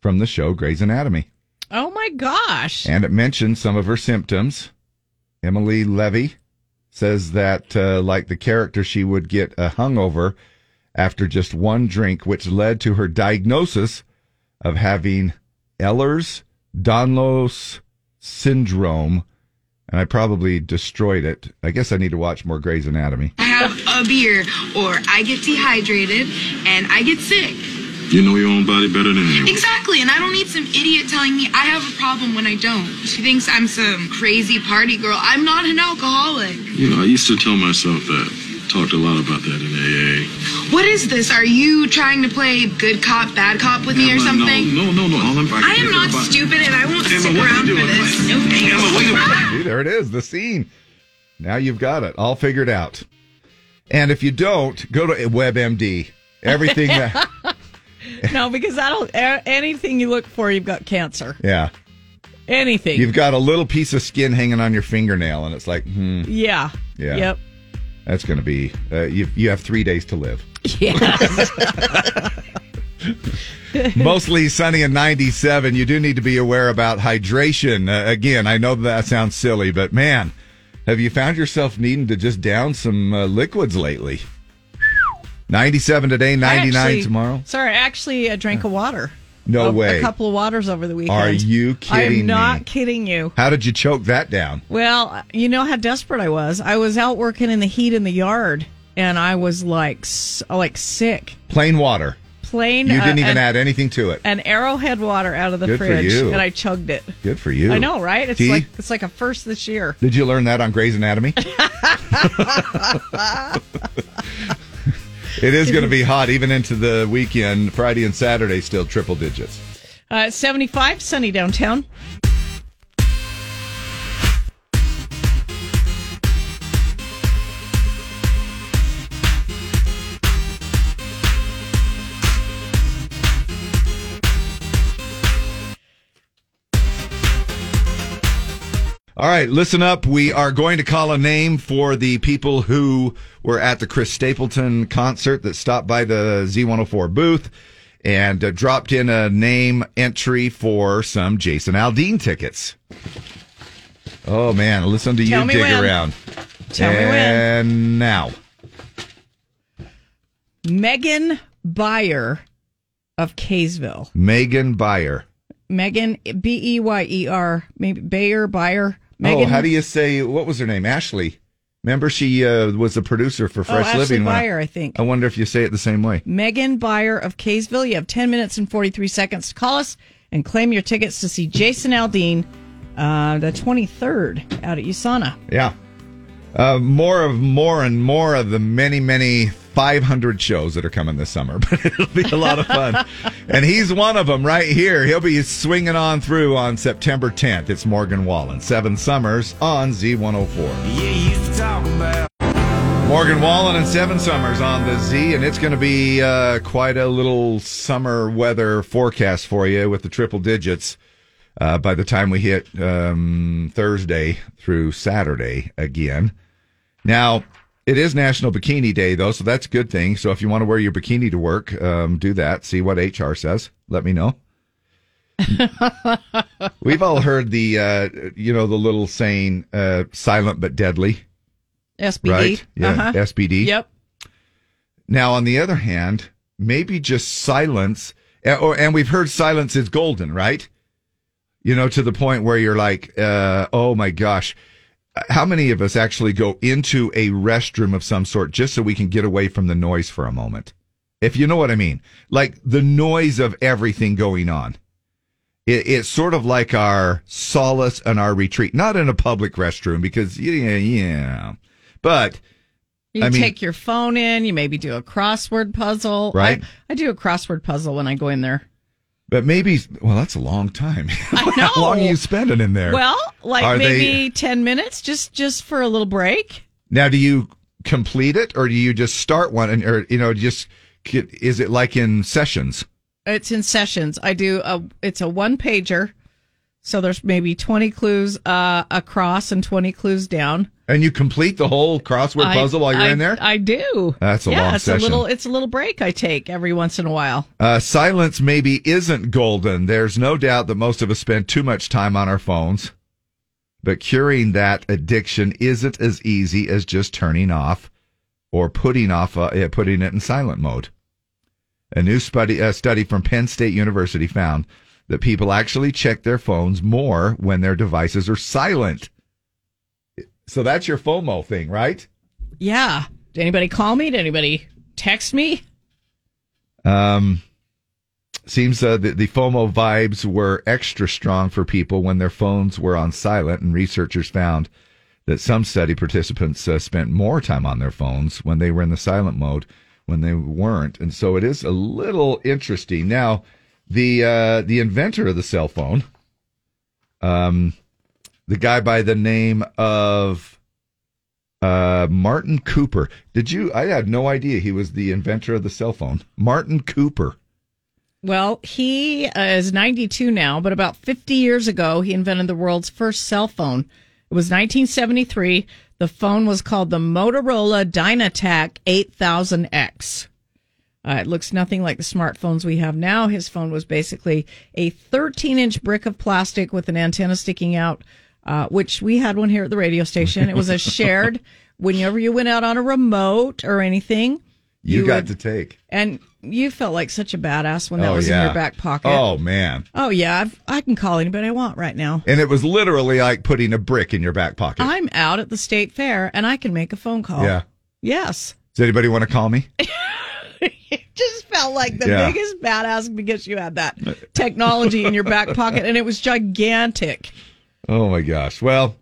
from the show Grey's Anatomy. Oh my gosh. And it mentioned some of her symptoms. Emily Levy says that, uh, like the character, she would get a hungover after just one drink, which led to her diagnosis of having Ehlers Danlos syndrome, and I probably destroyed it. I guess I need to watch more Grey's Anatomy. I have a beer or I get dehydrated and I get sick. You know your own body better than anyone. Exactly, and I don't need some idiot telling me I have a problem when I don't. She thinks I'm some crazy party girl. I'm not an alcoholic. You know, I used to tell myself that. Talked a lot about that in AA. What is this? Are you trying to play good cop, bad cop with me or something? No, no, no, no. All I'm I am not stupid and I won't Emma, stick around you for this. No thanks. Emma, wait a minute. See, there it is, the scene. Now you've got it all figured out. And if you don't, go to WebMD. Everything that, no, because that'll a- anything you look for, you've got cancer. yeah. Anything. You've got a little piece of skin hanging on your fingernail, and it's like, hmm, yeah. Yeah. Yep. That's going to be, uh, you, you have three days to live. Yes. Mostly sunny and 97. You do need to be aware about hydration. Uh, again, I know that sounds silly, but man, have you found yourself needing to just down some uh, liquids lately? 97 today, 99 Actually- tomorrow. Sorry, I actually uh, drank a water. No way. A couple of waters over the weekend. Are you kidding I'm not me? kidding you. How did you choke that down? Well, you know how desperate I was. I was out working in the heat in the yard, and I was like, like sick. Plain water. Plain. You didn't uh, even an, add anything to it. an Arrowhead water out of the Good for fridge, you. and I chugged it. Good for you. I know, right? It's Tea? like it's like a first this year. Did you learn that on Grey's Anatomy? it is going to be hot even into the weekend. Friday and Saturday, still triple digits. Uh, 75, sunny downtown. All right, listen up. We are going to call a name for the people who were at the Chris Stapleton concert that stopped by the Z104 booth and uh, dropped in a name entry for some Jason Aldean tickets. Oh man, listen to Tell you dig when. around. Tell me when. and now. Megan Beyer of Kaysville. Megan Beyer. Megan B E Y E R, maybe Bayer Beyer. Megan, Oh, how do you say what was her name? Ashley. Remember she uh, was the producer for Fresh Oh, Ashley Living. when I- I think. I wonder if you say it the same way. Megan Beyer of Kaysville. You have 10 minutes and 43 seconds to call us and claim your tickets to see Jason Aldean uh, the 23rd out at USANA. Yeah. Uh, more of more and more of the many, many 500 shows that are coming this summer, but it'll be a lot of fun. and he's one of them right here. He'll be swinging on through on September 10th. It's Morgan Wallen, Seven Summers on Z104. Morgan Wallen and Seven Summers on the Z, and it's going to be uh, quite a little summer weather forecast for you with the triple digits uh, by the time we hit um, Thursday through Saturday again. Now, it is National Bikini Day, though, so that's a good thing. So if you want to wear your bikini to work, um, do that. See what HR says. Let me know. We've all heard the, uh, you know, the little saying, uh, silent but deadly. SBD. Right? Yeah, Uh-huh. SBD. Yep. Now, on the other hand, maybe just silence, uh, or and we've heard silence is golden, right? You know, to the point where you're like, uh, oh my gosh, how many of us actually go into a restroom of some sort just so we can get away from the noise for a moment? If you know what I mean, like the noise of everything going on. It, it's sort of like our solace and our retreat, not in a public restroom because yeah, yeah, but You I mean- take your phone in, you maybe do a crossword puzzle. Right. I, I do a crossword puzzle when I go in there. But maybe, well, that's a long time. How long are you spending in there? Well, like Are they- maybe 10 minutes just just for a little break. now, do you complete it or do you just start one and, or, you know, just, get, is it like in sessions? It's in sessions. I do a it's a one pager. So there's maybe 20 clues uh, across and 20 clues down. And you complete the whole crossword I- puzzle while you're I- in there? I do. That's a yeah, long it's session. a little it's a little break I take every once in a while. Uh, silence maybe isn't golden. There's no doubt that most of us spend too much time on our phones, but curing that addiction isn't as easy as just turning off or putting off uh, putting it in silent mode. A new study, a study from Penn State University found that people actually check their phones more when their devices are silent. So that's your FOMO thing, right? Yeah. Did anybody call me? Did anybody text me? Um, seems uh, the, the FOMO vibes were extra strong for people when their phones were on silent, and researchers found that some study participants uh, spent more time on their phones when they were in the silent mode when they weren't, and so it is a little interesting. Now, the uh, the inventor of the cell phone, um, the guy by the name of uh, Martin Cooper. Did you? I had no idea he was the inventor of the cell phone. Martin Cooper. Well, he uh, is 92 now, but about 50 years ago, he invented the world's first cell phone. It was 1973. The phone was called the Motorola Dynatac 8000X. Uh, it looks nothing like the smartphones we have now. His phone was basically a 13 inch brick of plastic with an antenna sticking out, uh, which we had one here at the radio station. It was a shared, whenever you went out on a remote or anything, You, You got would- to take. and you felt like such a badass when that oh was yeah. in your back pocket. Oh man. Oh yeah, I've, I can call anybody I want right now. And it was literally like putting a brick in your back pocket. I'm out at the state fair and I can make a phone call. Yeah. Yes. Does anybody want to call me? It just felt like the Yeah. biggest badass because you had that technology in your back pocket and it was gigantic. Oh my gosh. Well,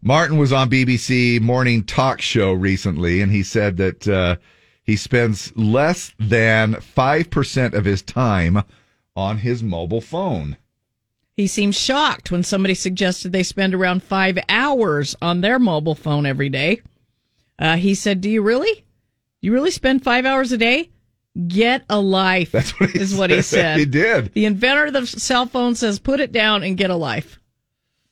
Martin was on BBC morning talk show recently, and he said that uh, he spends less than 5% of his time on his mobile phone. He seemed shocked when somebody suggested they spend around five hours on their mobile phone every day. Uh, he said, "Do you really? You really spend five hours a day? Get a life." That's what he is what he said. said. He did. The inventor of the cell phone says, "Put it down and get a life."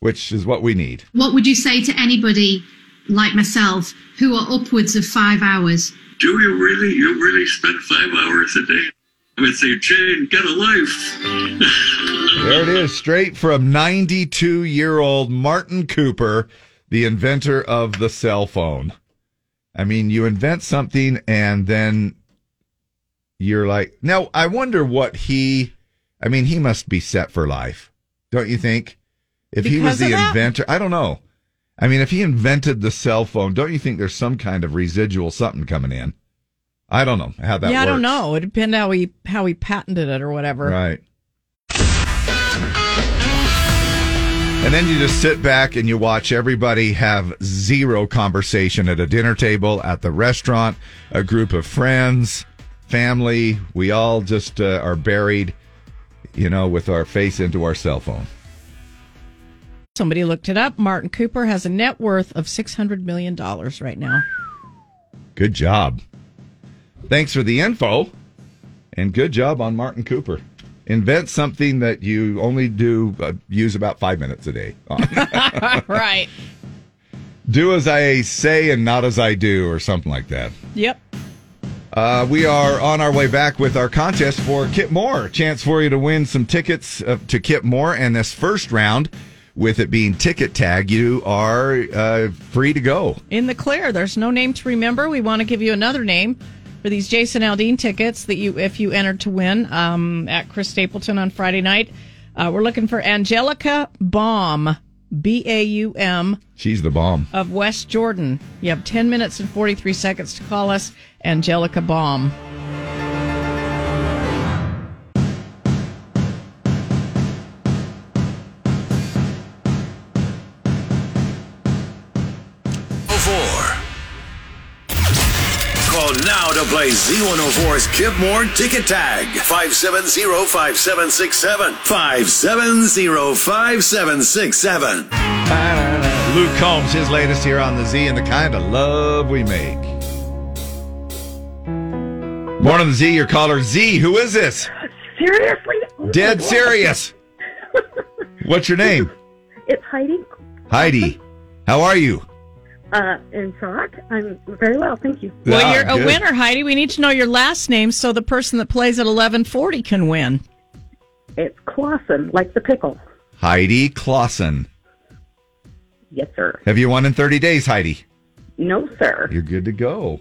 Which is what we need. What would you say to anybody like myself who are upwards of five hours? Do you really? You really spend five hours a day? I would say, Jane, get a life. There it is, straight from 92 year old Martin Cooper, the inventor of the cell phone. I mean, you invent something and then you're like, now I wonder what he, I mean, he must be set for life, don't you think? If he was the inventor, I don't know. I mean, if he invented the cell phone, don't you think there's some kind of residual something coming in? I don't know how that yeah, I don't know. It depends how he how he patented it or whatever. Right. And then you just sit back and you watch everybody have zero conversation at a dinner table, at the restaurant, a group of friends, family. We all just uh, are buried, you know, with our face into our cell phone. Somebody looked it up. Martin Cooper has a net worth of six hundred million dollars right now. Good job. Thanks for the info. And good job on Martin Cooper. Invent something that you only do uh, use about five minutes a day. right. do as I say and not as I do, or something like that. Yep. Uh, we are on our way back with our contest for Kip Moore. Chance for you to win some tickets uh, to Kip Moore. And this first round, with it being ticket tag, you are uh, free to go. In the clear. There's no name to remember. We want to give you another name for these Jason Aldean tickets that you, if you entered to win um, at Chris Stapleton on Friday night. Uh, we're looking for Angelica Baum, B A U M, She's the bomb. of West Jordan. You have 10 minutes and 43 seconds to call us, Angelica Baum. Now to play Z104's Kip Moore Ticket Tag. 570-5767. 570-5767. Luke Combs, his latest here on the Z and the kind of love we make. Morning, Z. Your caller, Z. Who is this? Seriously? Dead serious. What's your name? It's Heidi. Heidi. How are you? Uh, in shock. I'm very well, thank you. Well, Ah, you're a winner, Heidi. We need to know your last name so the person that plays at 1140 can win. It's Clausen, like the pickle. Heidi Clausen. Yes, sir. Have you won in 30 days, Heidi? No, sir. You're good to go.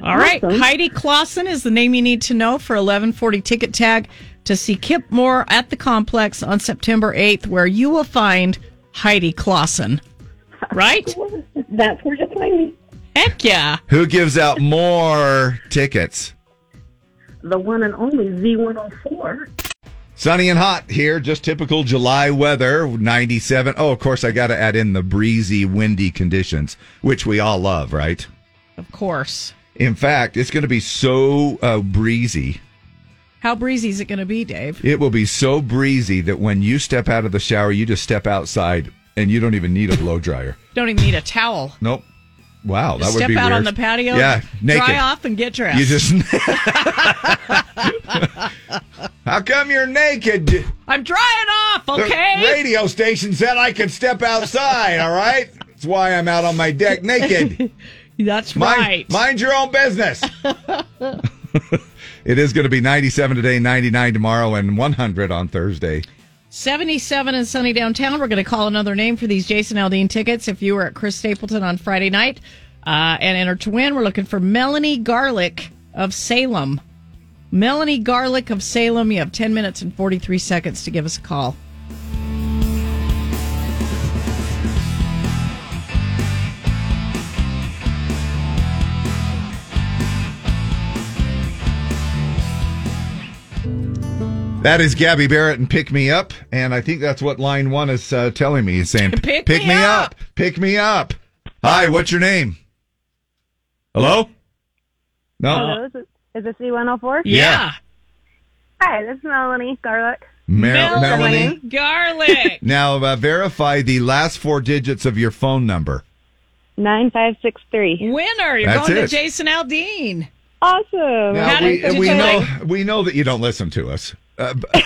All right, Heidi Clausen is the name you need to know for 1140 ticket tag to see Kip Moore at the complex on September 8th, where you will find Heidi Clausen. Right? That's where you find me. Heck yeah. Who gives out more tickets? The one and only Z104. Sunny and hot here, just typical July weather, 97. Oh, of course, I got to add in the breezy, windy conditions, which we all love, right? Of course. In fact, it's going to be so uh, breezy. How breezy is it going to be, Dave? It will be so breezy that when you step out of the shower, you just step outside and you don't even need a blow dryer. Don't even need a towel. Nope. Wow, that Just would step be out weird. on the patio. Yeah, naked. Dry off and get dressed. You just. How come you're naked? I'm drying off, The okay? radio station said I could step outside. All right, that's why I'm out on my deck naked. That's mind, right. Mind your own business. it is going to be 97 today, 99 tomorrow, and 100 on Thursday. 77 and sunny downtown. We're going to call another name for these Jason Aldean tickets. If you were at Chris Stapleton on Friday night uh, and entered to win, we're looking for Melanie Garlic of Salem. Melanie Garlic of Salem. You have 10 minutes and 43 seconds to give us a call. That is Gabby Barrett and Pick Me Up. And I think that's what line one is uh, telling me. He's saying, Pick me up." Pick me up. Hi, what's your name? Hello? No? Hello, is it, is it C104? Yeah. Hi, this is Melanie Garlic. Mer- Melanie? Garlic. Now, uh, verify the last four digits of your phone number. 9563. Winner. You're That's going it. to Jason Aldean. Awesome. Now, we, we know we know that you don't listen to us. Uh, b-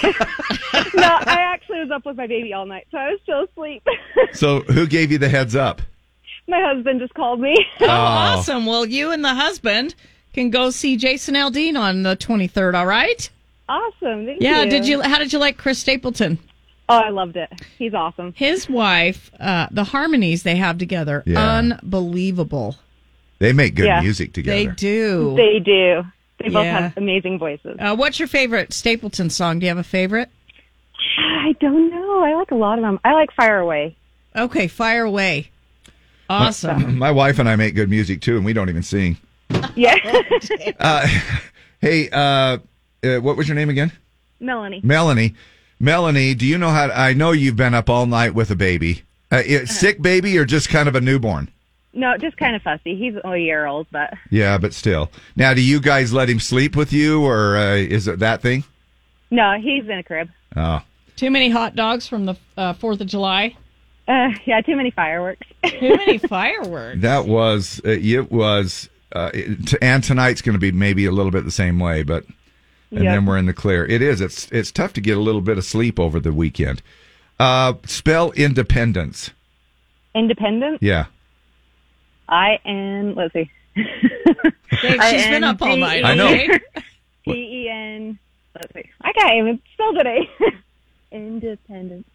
no, I actually was up with my baby all night, so I was still asleep. so, who gave you the heads up? my husband just called me. Oh, awesome. Well, you and the husband can go see Jason Aldean on the 23rd, all right? Awesome. Thank Yeah, you. did you how did you like Chris Stapleton? Oh, I loved it. He's awesome. His wife, uh, the harmonies they have together, Yeah. unbelievable. They make good Yeah. music together. They do. They do. They both Yeah. have amazing voices. Uh, what's your favorite Stapleton song? Do you have a favorite? I don't know. I like a lot of them. I like Fire Away. Okay, fire away. Awesome. My wife and I make good music too, and we don't even sing. Yeah. Uh, hey, uh, uh, what was your name again? Melanie. Melanie. Melanie, do you know how? I know you've been up all night with a baby. Uh, Uh-huh. sick baby or just kind of a newborn? No, just kind of fussy. He's only a year old, but Yeah, but still. Now, do you guys let him sleep with you, or uh, is it that thing? no, he's in a crib. Oh, Too many hot dogs from the uh, 4th of July? Uh, yeah, too many fireworks. Too many fireworks. that was uh, it. Was uh, it, t- and tonight's going to be maybe a little bit the same way, but and Yep. then we're in the clear. It is. It's it's tough to get a little bit of sleep over the weekend. Uh, spell independence. Independent. Yeah. I N. Let's see. Dave, she's been up all night. I know. okay? T E N. Let's see. I can't even spell today. Independent.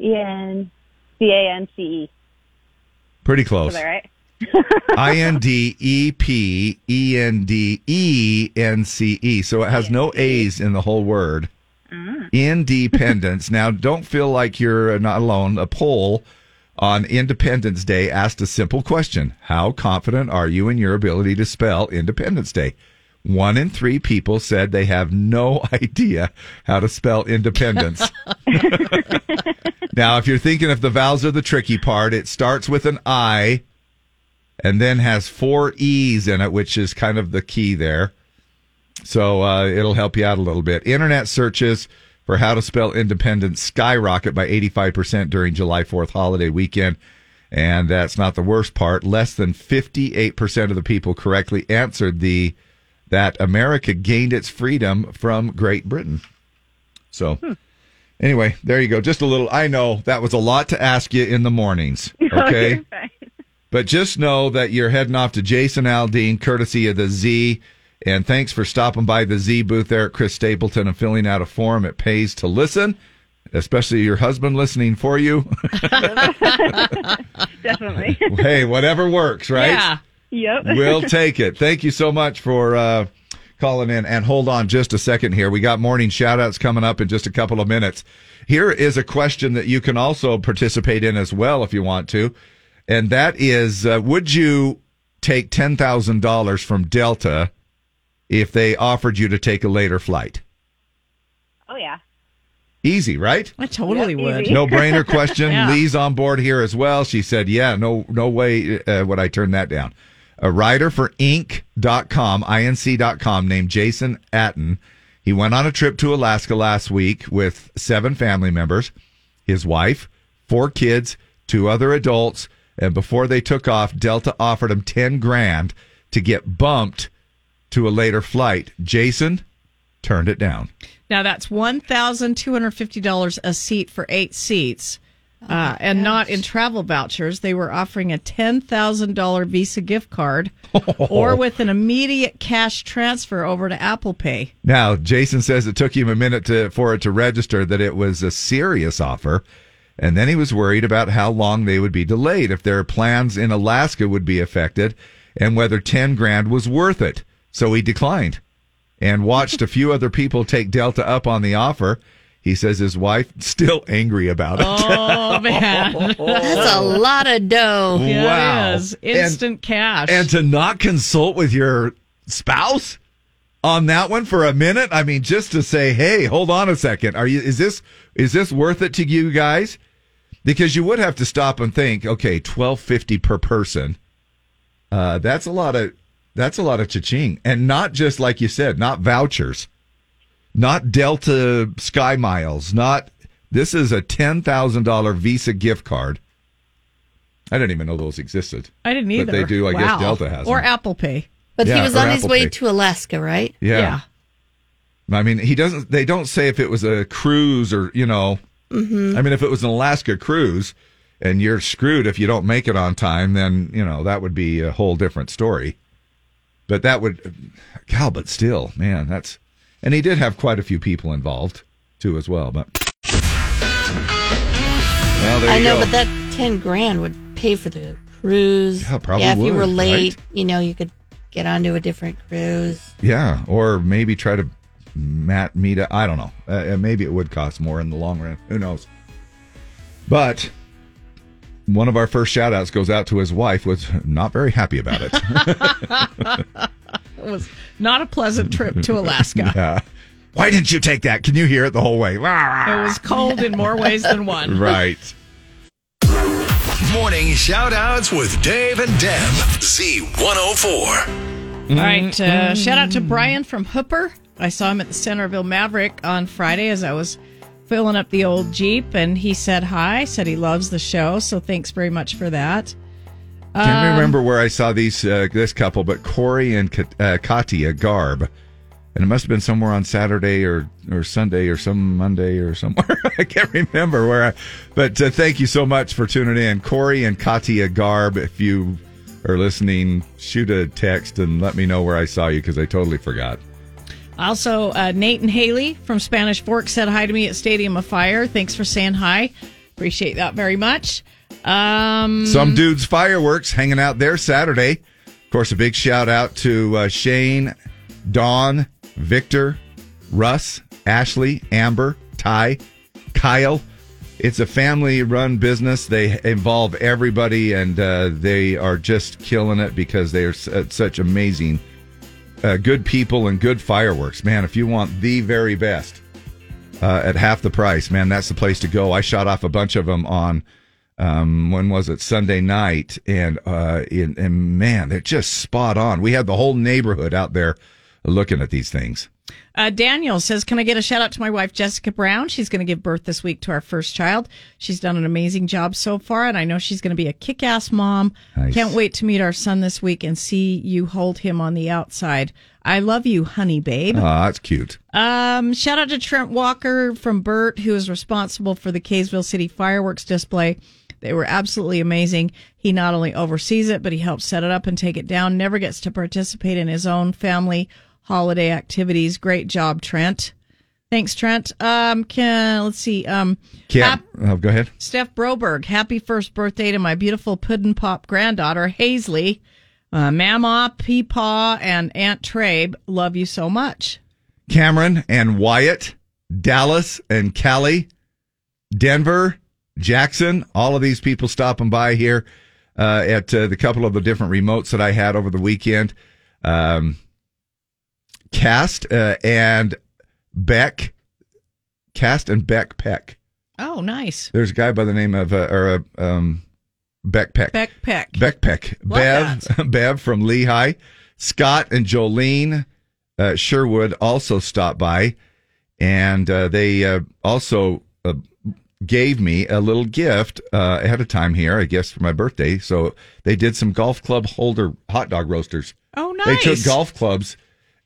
E N C A N C E. Pretty Is close. that right? I N D E P E N D E N C E. So it has no A's in the whole word. Ah. Independence. Now, don't feel like you're not alone. A poll on Independence Day asked a simple question How confident are you in your ability to spell Independence Day? One in three people said they have no idea how to spell independence. now, if you're thinking if the vowels are the tricky part, it starts with an I and then has four E's in it, which is kind of the key there. So uh, it'll help you out a little bit. Internet searches for how to spell independence skyrocket by 85% during July 4th holiday weekend. And that's not the worst part. Less than 58% of the people correctly answered the that America gained its freedom from Great Britain. So hmm. anyway, there you go. Just a little I know that was a lot to ask you in the mornings. Okay. But just know that you're heading off to Jason Aldean, courtesy of the Z. And thanks for stopping by the Z booth there at Chris Stapleton and filling out a form. It pays to listen, especially your husband listening for you. Definitely. hey, whatever works, right? Yeah. Yep. we'll take it. Thank you so much for uh, calling in. And hold on just a second here. We got morning shout outs coming up in just a couple of minutes. Here is a question that you can also participate in as well if you want to. and that is: uh, Would you take ten thousand dollars from Delta if they offered you to take a later flight? Oh yeah. Easy, right? I totally Yep, would. No brainer question. Yeah. Lee's on board here as well. She said, "Yeah, no, no way uh, would I turn that down." A writer for Inc.com, inc.com, named Jason Aten. He went on a trip to Alaska last week with seven family members, his wife, four kids, two other adults, and before they took off, Delta offered him ten grand to get bumped to a later flight. Jason turned it down. Now that's one thousand two hundred fifty dollars a seat for eight seats, Oh uh, and not in travel vouchers. They were offering a ten thousand dollar Visa gift card, or with an immediate cash transfer over to Apple Pay. Now, Jason says it took him a minute to, for it to register that it was a serious offer. And then he was worried about how long they would be delayed, if their plans in Alaska would be affected, and whether 10 grand was worth it. So he declined and watched a few other people take Delta up on the offer. He says his wife still angry about it. Oh man, That's a lot of dough. Yeah, Wow. it is instant cash. and to not consult with your spouse on that one for a minute i mean just to say hey hold on a second are you is this is this worth it to you guys because you would have to stop and think okay 1250 per person uh that's a lot of that's a lot of cha-ching and not just like you said not vouchers not delta sky miles not this is a $10,000 visa gift card I didn't even know those existed. I didn't either. But they do. I Wow. guess Delta has or them. Apple Pay. But Yeah, he was or on his way Pay. to Alaska, right? Yeah. I mean, he doesn't. They don't say if it was a cruise or you know. Mhm. I mean, if it was an Alaska cruise, and you're screwed if you don't make it on time, then you know that would be a whole different story. But that would, Cal, but still, man, that's. And he did have quite a few people involved too, as well. But well, there I know, go. but that ten grand would pay for the cruise. Yeah, probably Yeah, if you were late, right? you know, you could get onto a different cruise. Yeah, or maybe try to mat meet. A, I don't know. Uh, uh, maybe it would cost more in the long run. Who knows? But one of our first shout outs goes out to his wife. Was not very happy about it. It was not a pleasant trip to Alaska. yeah. Why didn't you take that? Can you hear it the whole way? It was cold in more ways than one. right. Morning shout outs with Dave and Deb. Z104. All right. Uh, shout out to Brian from Hooper. I saw him at the Centerville Maverick on Friday as I was filling up the old Jeep, and he said hi, said he loves the show. So thanks very much for that. Can't Um, remember where I saw these uh, this couple, but Corey and Ka- uh, Katia Garb, and it must have been somewhere on Saturday or or Sunday or some Monday or somewhere. I can't remember where. I, but uh, thank you so much for tuning in, Corey and Katia Garb. If you are listening, shoot a text and let me know where I saw you because I totally forgot. Also, uh, Nate and Haley from Spanish Fork said hi to me at Stadium of Fire. Thanks for saying hi. Appreciate that very much. Um, Some dudes fireworks hanging out there Saturday. Of course, a big shout out to uh, Shane, Dawn, Victor, Russ, Ashley, Amber, Ty, Kyle. It's a family run business. They involve everybody and uh, they are just killing it because they are such amazing, uh, good people and good fireworks. Man, if you want the very best uh, at half the price, man, that's the place to go. I shot off a bunch of them on um, when was it Sunday night, and uh, and, and man, they're just spot on. We had the whole neighborhood out there looking at these things. Uh, Daniel says, Can I get a shout out to my wife, Jessica Brown? She's going to give birth this week to our first child. She's done an amazing job so far, and I know she's going to be a kick ass mom. Nice. Can't wait to meet our son this week and see you hold him on the outside. I love you, honey babe. Oh, that's cute. Um, shout out to Trent Walker from Burt, who is responsible for the Kaysville City fireworks display. They were absolutely amazing. He not only oversees it, but he helps set it up and take it down. Never gets to participate in his own family holiday activities. Great job, Trent. Thanks, Trent. Um, can let's see. Um, Yeah, hap- oh, go ahead. Steph Broberg, happy first birthday to my beautiful puddin' pop granddaughter Hazley, uh, Mama, Peepaw, and Aunt Trabe. Love you so much. Cameron and Wyatt, Dallas and Callie, Denver, Jackson, all of these people stopping by here. uh, at uh, the couple of the different remotes that I had over the weekend. Um, Cast uh, and Beck, Cast and Beck Peck. Oh, nice. There's a guy by the name of uh, or uh, um, Beck Peck. Beck Peck. Beck Peck. Bev Bev from Lehi. Scott and Jolene uh, Sherwood also stopped by, and uh, they uh, also uh, gave me a little gift uh, ahead of time here, I guess, for my birthday. So they did some golf club holder hot dog roasters. Oh, nice. They took golf clubs.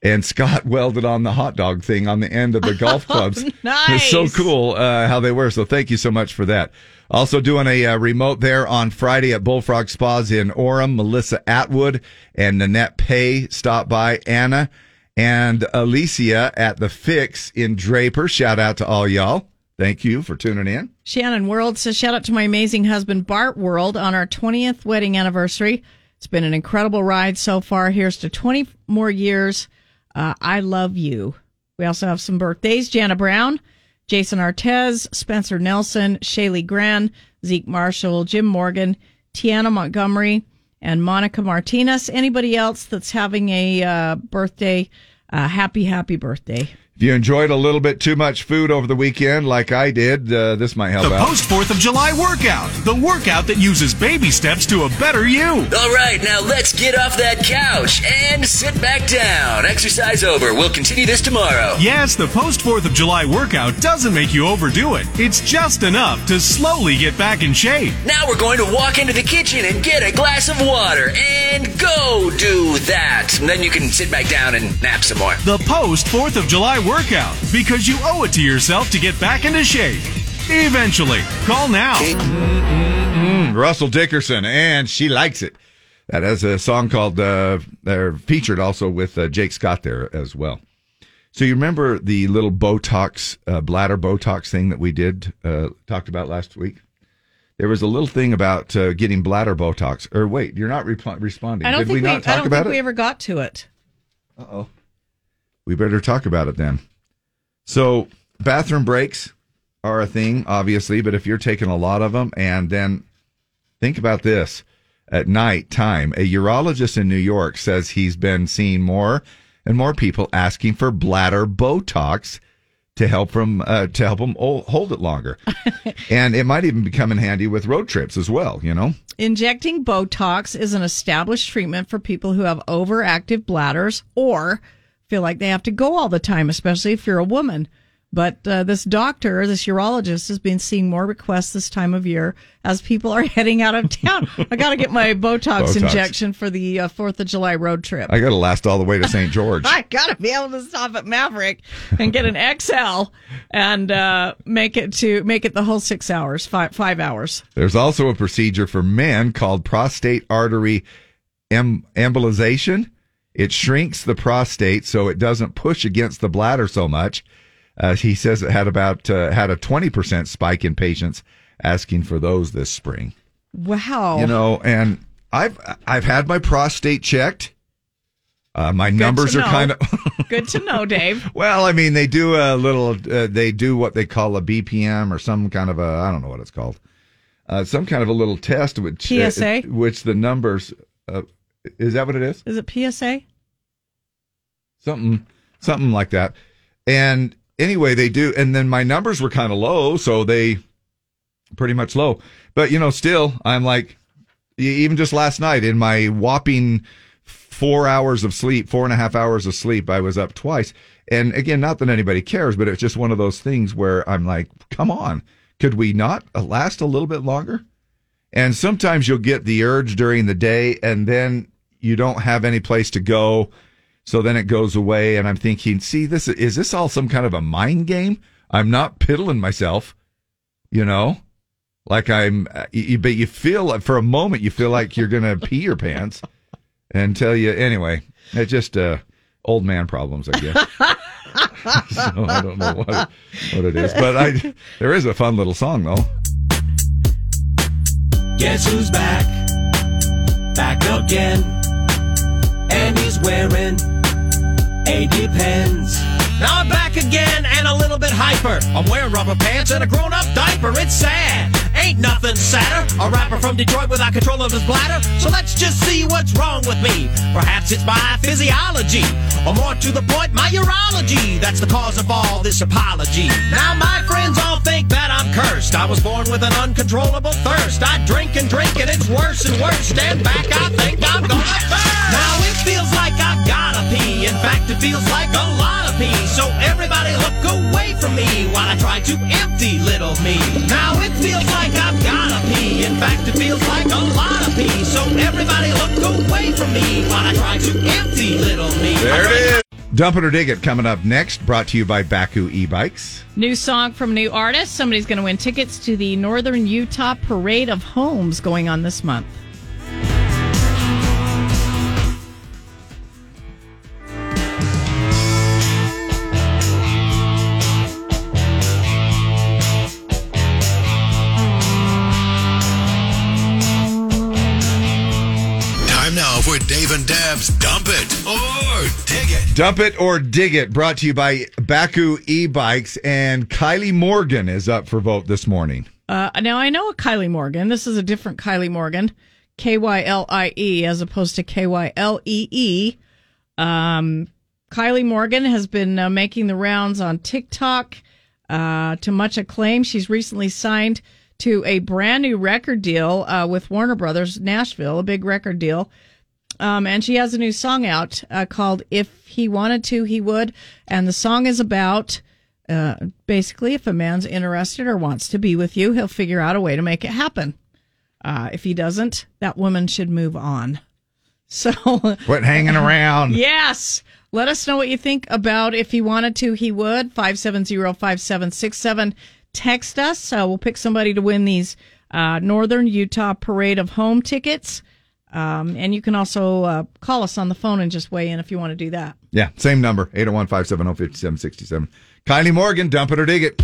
And Scott welded on the hot dog thing on the end of the golf clubs. It's so cool uh, how they were. So thank you so much for that. Also doing a uh, remote there on Friday at Bullfrog Spas in Orem. Melissa Atwood and Nanette Pay stopped by. Anna and Alicia at the Fix in Draper. Shout out to all y'all. Thank you for tuning in. Shannon World says, shout out to my amazing husband, Bart World, on our 20th wedding anniversary. It's been an incredible ride so far. Here's to 20 more years. Uh, I love you. We also have some birthdays. Jana Brown, Jason Artez, Spencer Nelson, Shaylee Gran, Zeke Marshall, Jim Morgan, Tiana Montgomery, and Monica Martinez. Anybody else that's having a uh, birthday, uh, happy, happy birthday. If you enjoyed a little bit too much food over the weekend, like I did, uh, this might help The out. post 4th of July workout. The workout that uses baby steps to a better you. All right, now let's get off that couch and sit back down. Exercise over. We'll continue this tomorrow. Yes, the post 4th of July workout doesn't make you overdo it. It's just enough to slowly get back in shape. Now we're going to walk into the kitchen and get a glass of water and go do that. And then you can sit back down and nap some more. The post 4th of July workout because you owe it to yourself to get back into shape. Eventually. Call now. Russell Dickerson, and she likes it. That has a song called, uh, they're featured also with uh, Jake Scott there as well. So you remember the little Botox, uh, bladder Botox thing that we did, uh, talked about last week? There was a little thing about uh, getting bladder Botox. Or wait, you're not repl- responding. I don't did think we we, not I talk don't about think it? we ever got to it. Uh oh. We better talk about it then. So, bathroom breaks are a thing, obviously, but if you're taking a lot of them, and then think about this at night time, a urologist in New York says he's been seeing more and more people asking for bladder Botox to help them uh, to help them hold it longer, and it might even become in handy with road trips as well. You know. Injecting Botox is an established treatment for people who have overactive bladders or feel like they have to go all the time, especially if you're a woman. But uh, this doctor, this urologist, has been seeing more requests this time of year as people are heading out of town. I got to get my Botox, Botox. injection for the uh, Fourth of July road trip. I got to last all the way to St. George. I got to be able to stop at Maverick and get an XL and uh, make it to make it the whole six hours, five five hours. There's also a procedure for men called prostate artery em- embolization. It shrinks the prostate so it doesn't push against the bladder so much. Uh, he says it had about uh, had a 20% spike in patients asking for those this spring. Wow. You know, and I've I've had my prostate checked. Uh, my Good numbers are kind of Good to know, Dave. well. I mean, they do a little. Uh, they do what they call a BPM or some kind of a I don't know what it's called. Uh, some kind of a little test which uh, PSA? which the numbers. Is that what it is? Is it PSA? Something something like that. And anyway, they do. And then my numbers were kind of low, so they pretty much low. But you know, still, I'm like, even just last night in my whopping four hours of sleep, four and a half hours of sleep, I was up twice. And again, not that anybody cares, but it's just one of those things where I'm like, come on, could we not last a little bit longer? And sometimes you'll get the urge during the day and then you don't have any place to go. So then it goes away. And I'm thinking, see, this is this all some kind of a mind game? I'm not piddling myself, you know, like I'm, you, but you feel for a moment, you feel like you're going to pee your pants and tell you, anyway, it's just, uh, old man problems, I guess. so I don't know what what it is, but I, there is a fun little song though. Guess who's back? Back again. And he's wearing a depends. Now I'm back again and a little bit hyper. I'm wearing rubber pants and a grown up diaper. It's sad. Ain't nothing sadder. A rapper from Detroit without control of his bladder. So let's just see what's wrong with me. Perhaps it's my physiology, or more to the point, my urology. That's the cause of all this apology. Now my friends all think that I'm cursed. I was born with an uncontrollable thirst. I drink and drink and it's worse and worse. Stand back, I think I'm gonna burst. Now it feels like I've gotta pee. In fact, it feels like a lot of pee. So everybody look away from me while I try to empty little me. Now it feels like I've gotta pee. In fact, it feels like a lot of pee. So everybody look away from me while I try to empty little me. There it is. Dump it or dig it coming up next. Brought to you by Baku e-bikes. New song from new artist. Somebody's going to win tickets to the Northern Utah Parade of Homes going on this month. Dump it or dig it. Brought to you by Baku e-bikes. And Kylie Morgan is up for vote this morning. Uh, now I know a Kylie Morgan. This is a different Kylie Morgan, K Y L I E, as opposed to K Y L E E. Um, Kylie Morgan has been uh, making the rounds on TikTok uh, to much acclaim. She's recently signed to a brand new record deal uh, with Warner Brothers Nashville, a big record deal. Um, and she has a new song out uh, called "If He Wanted to, He Would," and the song is about uh, basically if a man's interested or wants to be with you, he'll figure out a way to make it happen. Uh, if he doesn't, that woman should move on. So Quit hanging around. Yes. Let us know what you think about if he wanted to, he would. 570-5767. Text us. Uh, we'll pick somebody to win these uh, Northern Utah Parade of Home tickets. Um, and you can also uh, call us on the phone and just weigh in if you want to do that. Yeah, same number, 801-570-5767. Kylie Morgan, dump it or dig it.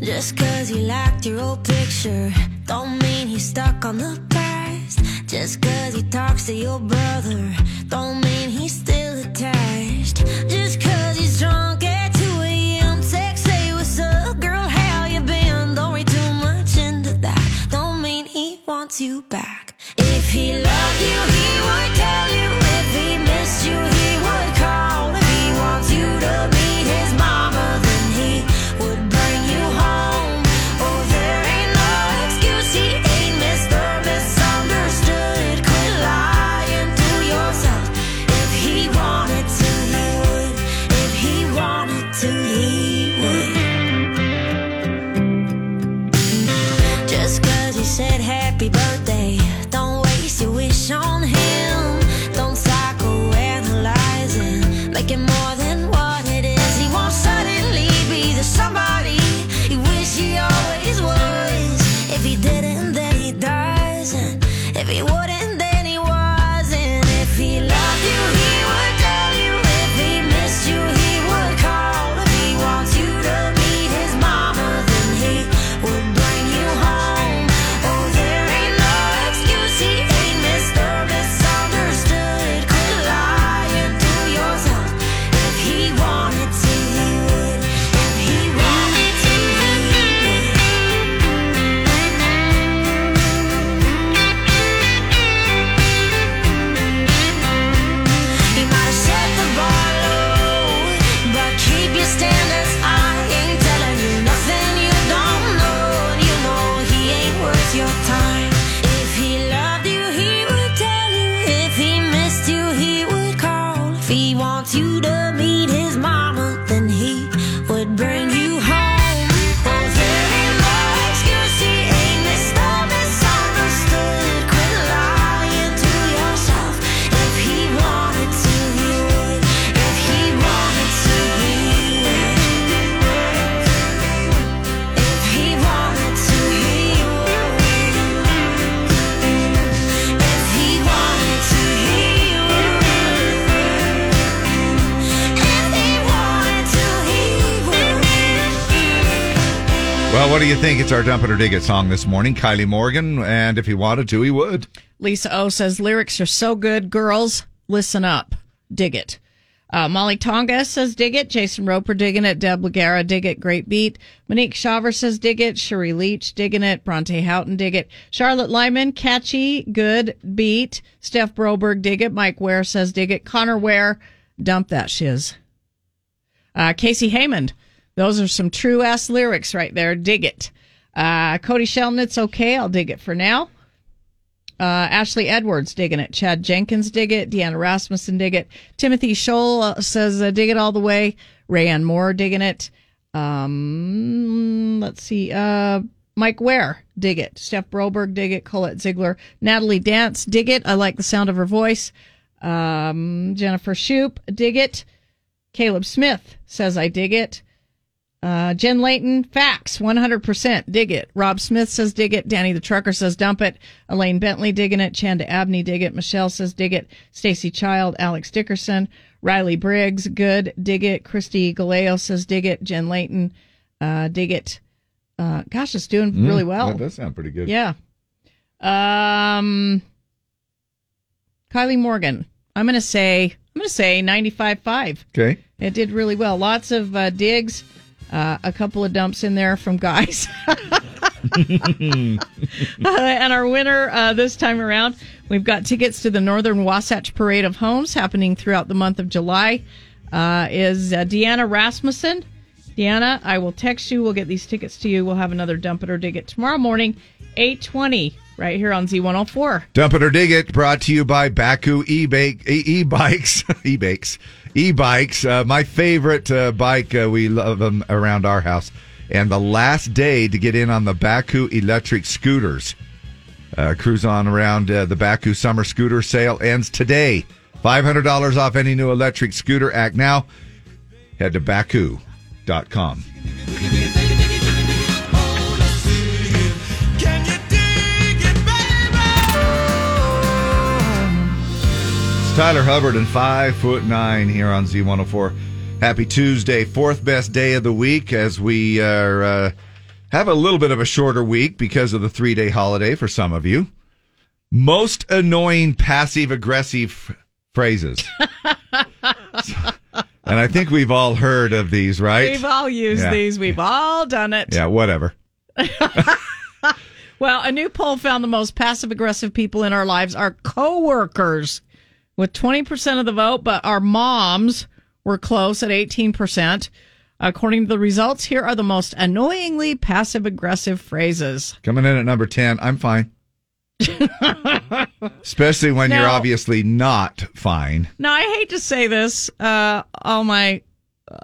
Just cause he liked your old picture, don't mean he's stuck on the past. Just cause he talks to your brother, don't mean he's still attached. Just cause he's drunk at 2 a.m., text say what's up, girl, how you been? Don't read too much into that, don't mean he wants you back. If he loved you, he would tell you. If he missed you, he would call. If he wants you to you think? It's our Dump It or Dig It song this morning. Kylie Morgan, and if he wanted to, he would. Lisa O says lyrics are so good, girls. Listen up, dig it. Uh, Molly Tonga says dig it. Jason Roper digging it. Deb Lagara dig it. Great beat. Monique Shaver says dig it. Sherry Leach digging it. Bronte Houghton dig it. Charlotte Lyman catchy good beat. Steph Broberg dig it. Mike Ware says dig it. Connor Ware dump that shiz. Uh, Casey Haymond. Those are some true ass lyrics right there. Dig it. Uh, Cody it's okay. I'll dig it for now. Uh, Ashley Edwards digging it. Chad Jenkins dig it. Deanna Rasmussen dig it. Timothy Scholl uh, says uh, dig it all the way. Rayanne Moore digging it. Um, let's see. Uh, Mike Ware dig it. Steph Broberg dig it. Colette Ziegler. Natalie Dance dig it. I like the sound of her voice. Um, Jennifer Shoop dig it. Caleb Smith says I dig it. Uh, Jen Layton, facts, 100%, dig it. Rob Smith says dig it. Danny the Trucker says dump it. Elaine Bentley digging it. Chanda Abney dig it. Michelle says dig it. Stacy Child, Alex Dickerson, Riley Briggs, good, dig it. Christy Galeo says dig it. Jen Layton, uh, dig it. Uh, gosh, it's doing Mm, really well. That does sound pretty good. Yeah. Um, Kylie Morgan, I'm going to say, I'm going to say 95.5. Okay. It did really well. Lots of uh, digs, uh, a couple of dumps in there from guys. Uh, and our winner uh, this time around, we've got tickets to the Northern Wasatch Parade of Homes happening throughout the month of July. Uh, is uh, Deanna Rasmussen? Deanna, I will text you. We'll get these tickets to you. We'll have another dump it or dig it tomorrow morning, eight twenty, right here on Z one hundred four. Dump it or dig it, brought to you by Baku e-bake, e- e-bikes, e-bakes, e-bikes. Uh, my favorite uh, bike. Uh, we love them around our house. And the last day to get in on the Baku electric scooters. Uh, cruise on around uh, the Baku summer scooter sale ends today. $500 off any new electric scooter. Act now. Head to baku.com. Tyler Hubbard and five foot nine here on Z104. Happy Tuesday, fourth best day of the week as we are, uh, have a little bit of a shorter week because of the three day holiday for some of you. Most annoying passive aggressive phrases. and I think we've all heard of these, right? We've all used Yeah. these. We've all done it. Yeah, whatever. Well, a new poll found the most passive aggressive people in our lives are coworkers with 20% of the vote, but our moms were close at 18%. According to the results, here are the most annoyingly passive aggressive phrases. Coming in at number 10, I'm fine. Especially when you're obviously not fine. Now, I hate to say this, uh, all my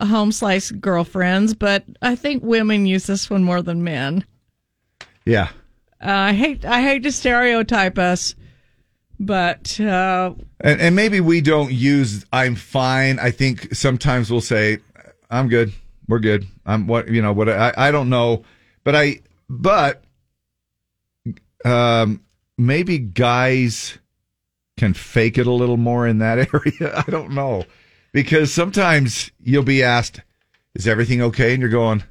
home slice girlfriends, but I think women use this one more than men. Yeah. Uh, I hate I hate to stereotype us, but uh, And, and maybe we don't use I'm fine. I think sometimes we'll say I'm good. We're good. I'm what you know what I I don't know, but I but um maybe guys can fake it a little more in that area. I don't know. Because sometimes you'll be asked, "Is everything okay?" and you're going,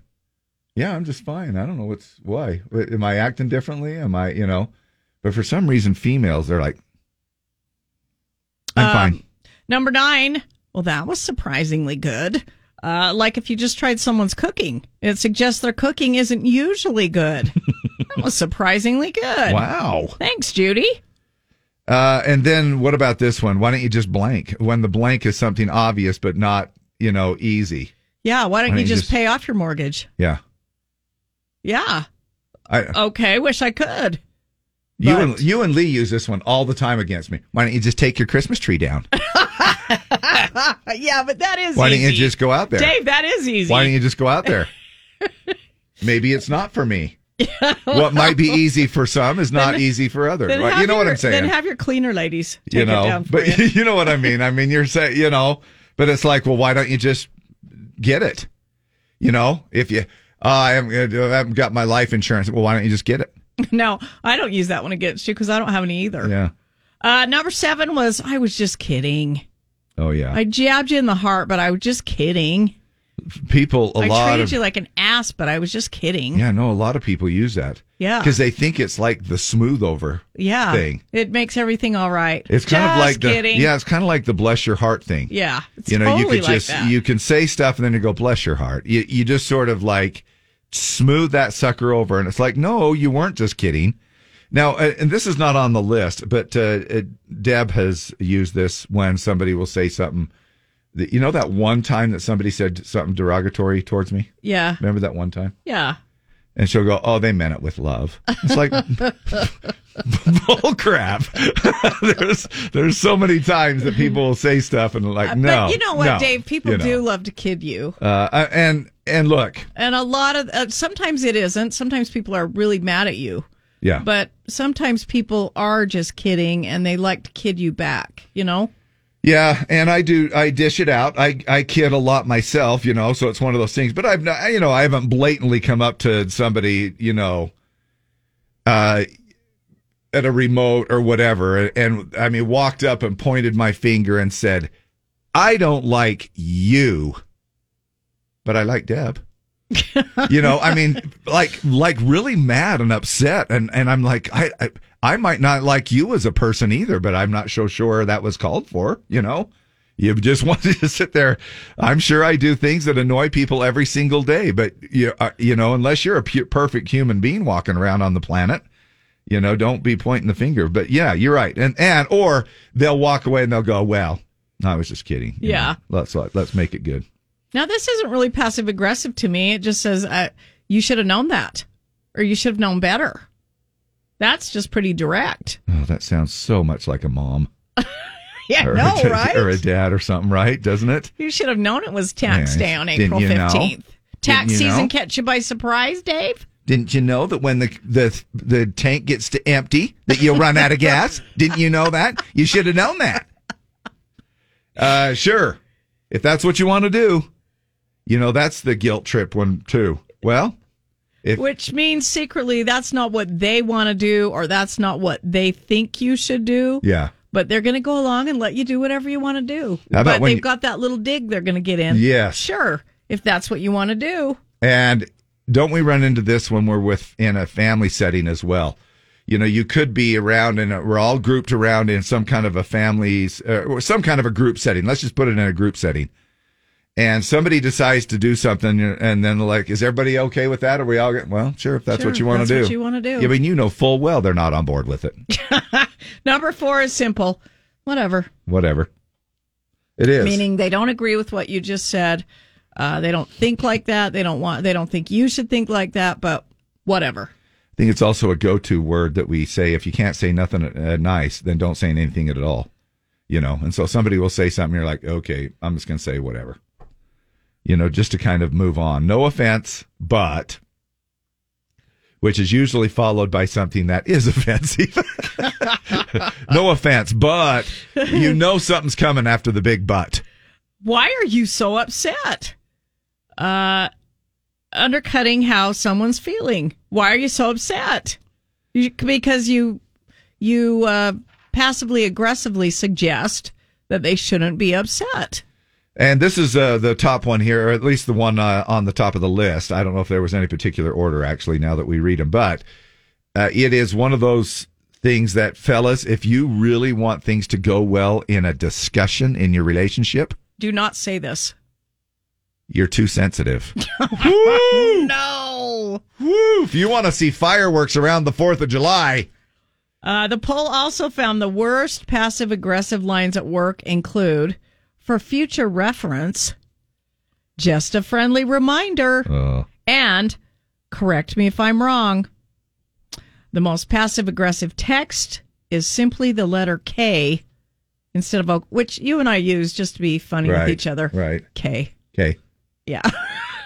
"Yeah, I'm just fine. I don't know what's why. Am I acting differently? Am I, you know?" But for some reason females they're like, "I'm Um, fine." Number nine. Well, that was surprisingly good. Uh, like if you just tried someone's cooking, it suggests their cooking isn't usually good. that was surprisingly good. Wow. Thanks, Judy. Uh, and then what about this one? Why don't you just blank when the blank is something obvious but not, you know, easy? Yeah, why don't Why you don't you just, just- pay off your mortgage? Yeah. Yeah. I, Okay, wish I could. You and you and Lee use this one all the time against me. Why don't you just take your Christmas tree down? yeah, but that is Why don't you just go out there? Dave, that is easy. Why don't you just go out there? Maybe it's not for me. what might be easy for some is not Then- easy for others. Right? You know what I'm saying? Then have your cleaner ladies take you it know, down for but you. you know what I mean. I mean, you're saying, you know, but it's like, well, why don't you just get it? You know, if you, uh, I haven't, I haven't got my life insurance. Well, why don't you just get it? no, I don't use that one against you because I don't have any either. Yeah. Uh, number seven was I was just kidding. Oh yeah. I jabbed you in the heart, but I was just kidding. People, a I lot treated of you like an ass, but I was just kidding. Yeah, no, a lot of people use that. Yeah. Because they think it's like the smooth over Yeah. thing. It makes everything all right. It's kind of like the yeah, it's kind of like the bless your heart thing. Yeah. It's you know, you totally could like just that. you can say stuff and then you go bless your heart. You you just sort of like smooth that sucker over, and it's like no, you weren't just kidding. Now, uh, and this is not on the list, but uh, uh, Deb has used this when somebody will say something. That, you know that one time that somebody said something derogatory towards me. Yeah. Remember that one time? Yeah. And she'll go, "Oh, they meant it with love." It's like bull crap. there's there's so many times that people will say stuff and like, no. Uh, but you know what, no," Dave? People you know. do love to kid you. Uh, and and look, And a lot of uh, sometimes it isn't. Sometimes people are really mad at you. yeah, But sometimes people are just kidding and they like to kid you back, you know? yeah, and I do. I dish it out. I I kid a lot myself, you know. So it's one of those things. But I've not, you know, I haven't blatantly come up to somebody, you know, uh, at a remote or whatever, and, and I mean, walked up and pointed my finger and said, "I don't like you, but I like Deb." you know, I mean, like, like really mad and upset, and and I'm like, I, I, I might not like you as a person either, but I'm not so sure that was called for. You know, you just wanted to sit there. I'm sure I do things that annoy people every single day, but you, uh, you know, unless you're a pu- perfect human being walking around on the planet, you know, don't be pointing the finger. But yeah, you're right, and and or they'll walk away and they'll go, well, I was just kidding. you Yeah. know. let's let's make it good. Now, this isn't really passive aggressive to me. It just says, uh, you should have known that or you should have known better. That's just pretty direct. Oh, that sounds so much like a mom. Yeah, or, no, a, right? or a dad or something, right? Doesn't it? You should have known it was tax Yeah, down didn't April you know? 15th. Tax season know? catch you by surprise, Dave? Didn't you know that when the the the tank gets to empty, that you'll run out of gas? Didn't you know that? You should have known that. Uh, sure. If that's what you want to do, you know that's the guilt trip one too. Well, if Which means secretly that's not what they want to do or that's not what they think you should do. yeah, But they're going to go along and let you do whatever you want to do. But they've you- got that little dig they're going to get in. Yeah. Sure. If that's what you want to do. And don't we run into this when we're with in a family setting as well? You know, you could be around and we're all grouped around in some kind of a family's uh, or some kind of a group setting. Let's just put it in a group setting. And somebody decides to do something, and then like, is everybody okay with that? Are we all get, well? Sure, if that's Sure, what you want to do. what you wanna do. Yeah, I mean, you know full well they're not on board with it. Number four is simple. Whatever. Whatever. It is. Meaning they don't agree with what you just said. Uh, they don't think like that. They don't want. They don't think you should think like that. But whatever. I think it's also a go-to word that we say. If you can't say nothing uh, nice, then don't say anything at all. You know, and so somebody will say something. You're like, okay, I'm just going to say whatever. You know, just to kind of move on. No offense, but which is usually followed by something that is offensive. no offense, but you know something's coming after the big but. Why are you so upset? Uh, undercutting how someone's feeling. Why are you so upset? You, because you you uh, passively aggressively suggest that they shouldn't be upset. And this is uh, the top one here, or at least the one uh, on the top of the list. I don't know if there was any particular order actually now that we read them, but uh, it is one of those things that, fellas, if you really want things to go well in a discussion in your relationship, Do not say this. you're too sensitive. no. Woo! If you want to see fireworks around the 4th of July, Uh, the poll also found the worst passive aggressive lines at work include, for future reference, just a friendly reminder, uh, and correct me if I'm wrong. The most passive aggressive text is simply the letter K instead of a, which you and I use just to be funny Right, with each other. right. K. K. Yeah.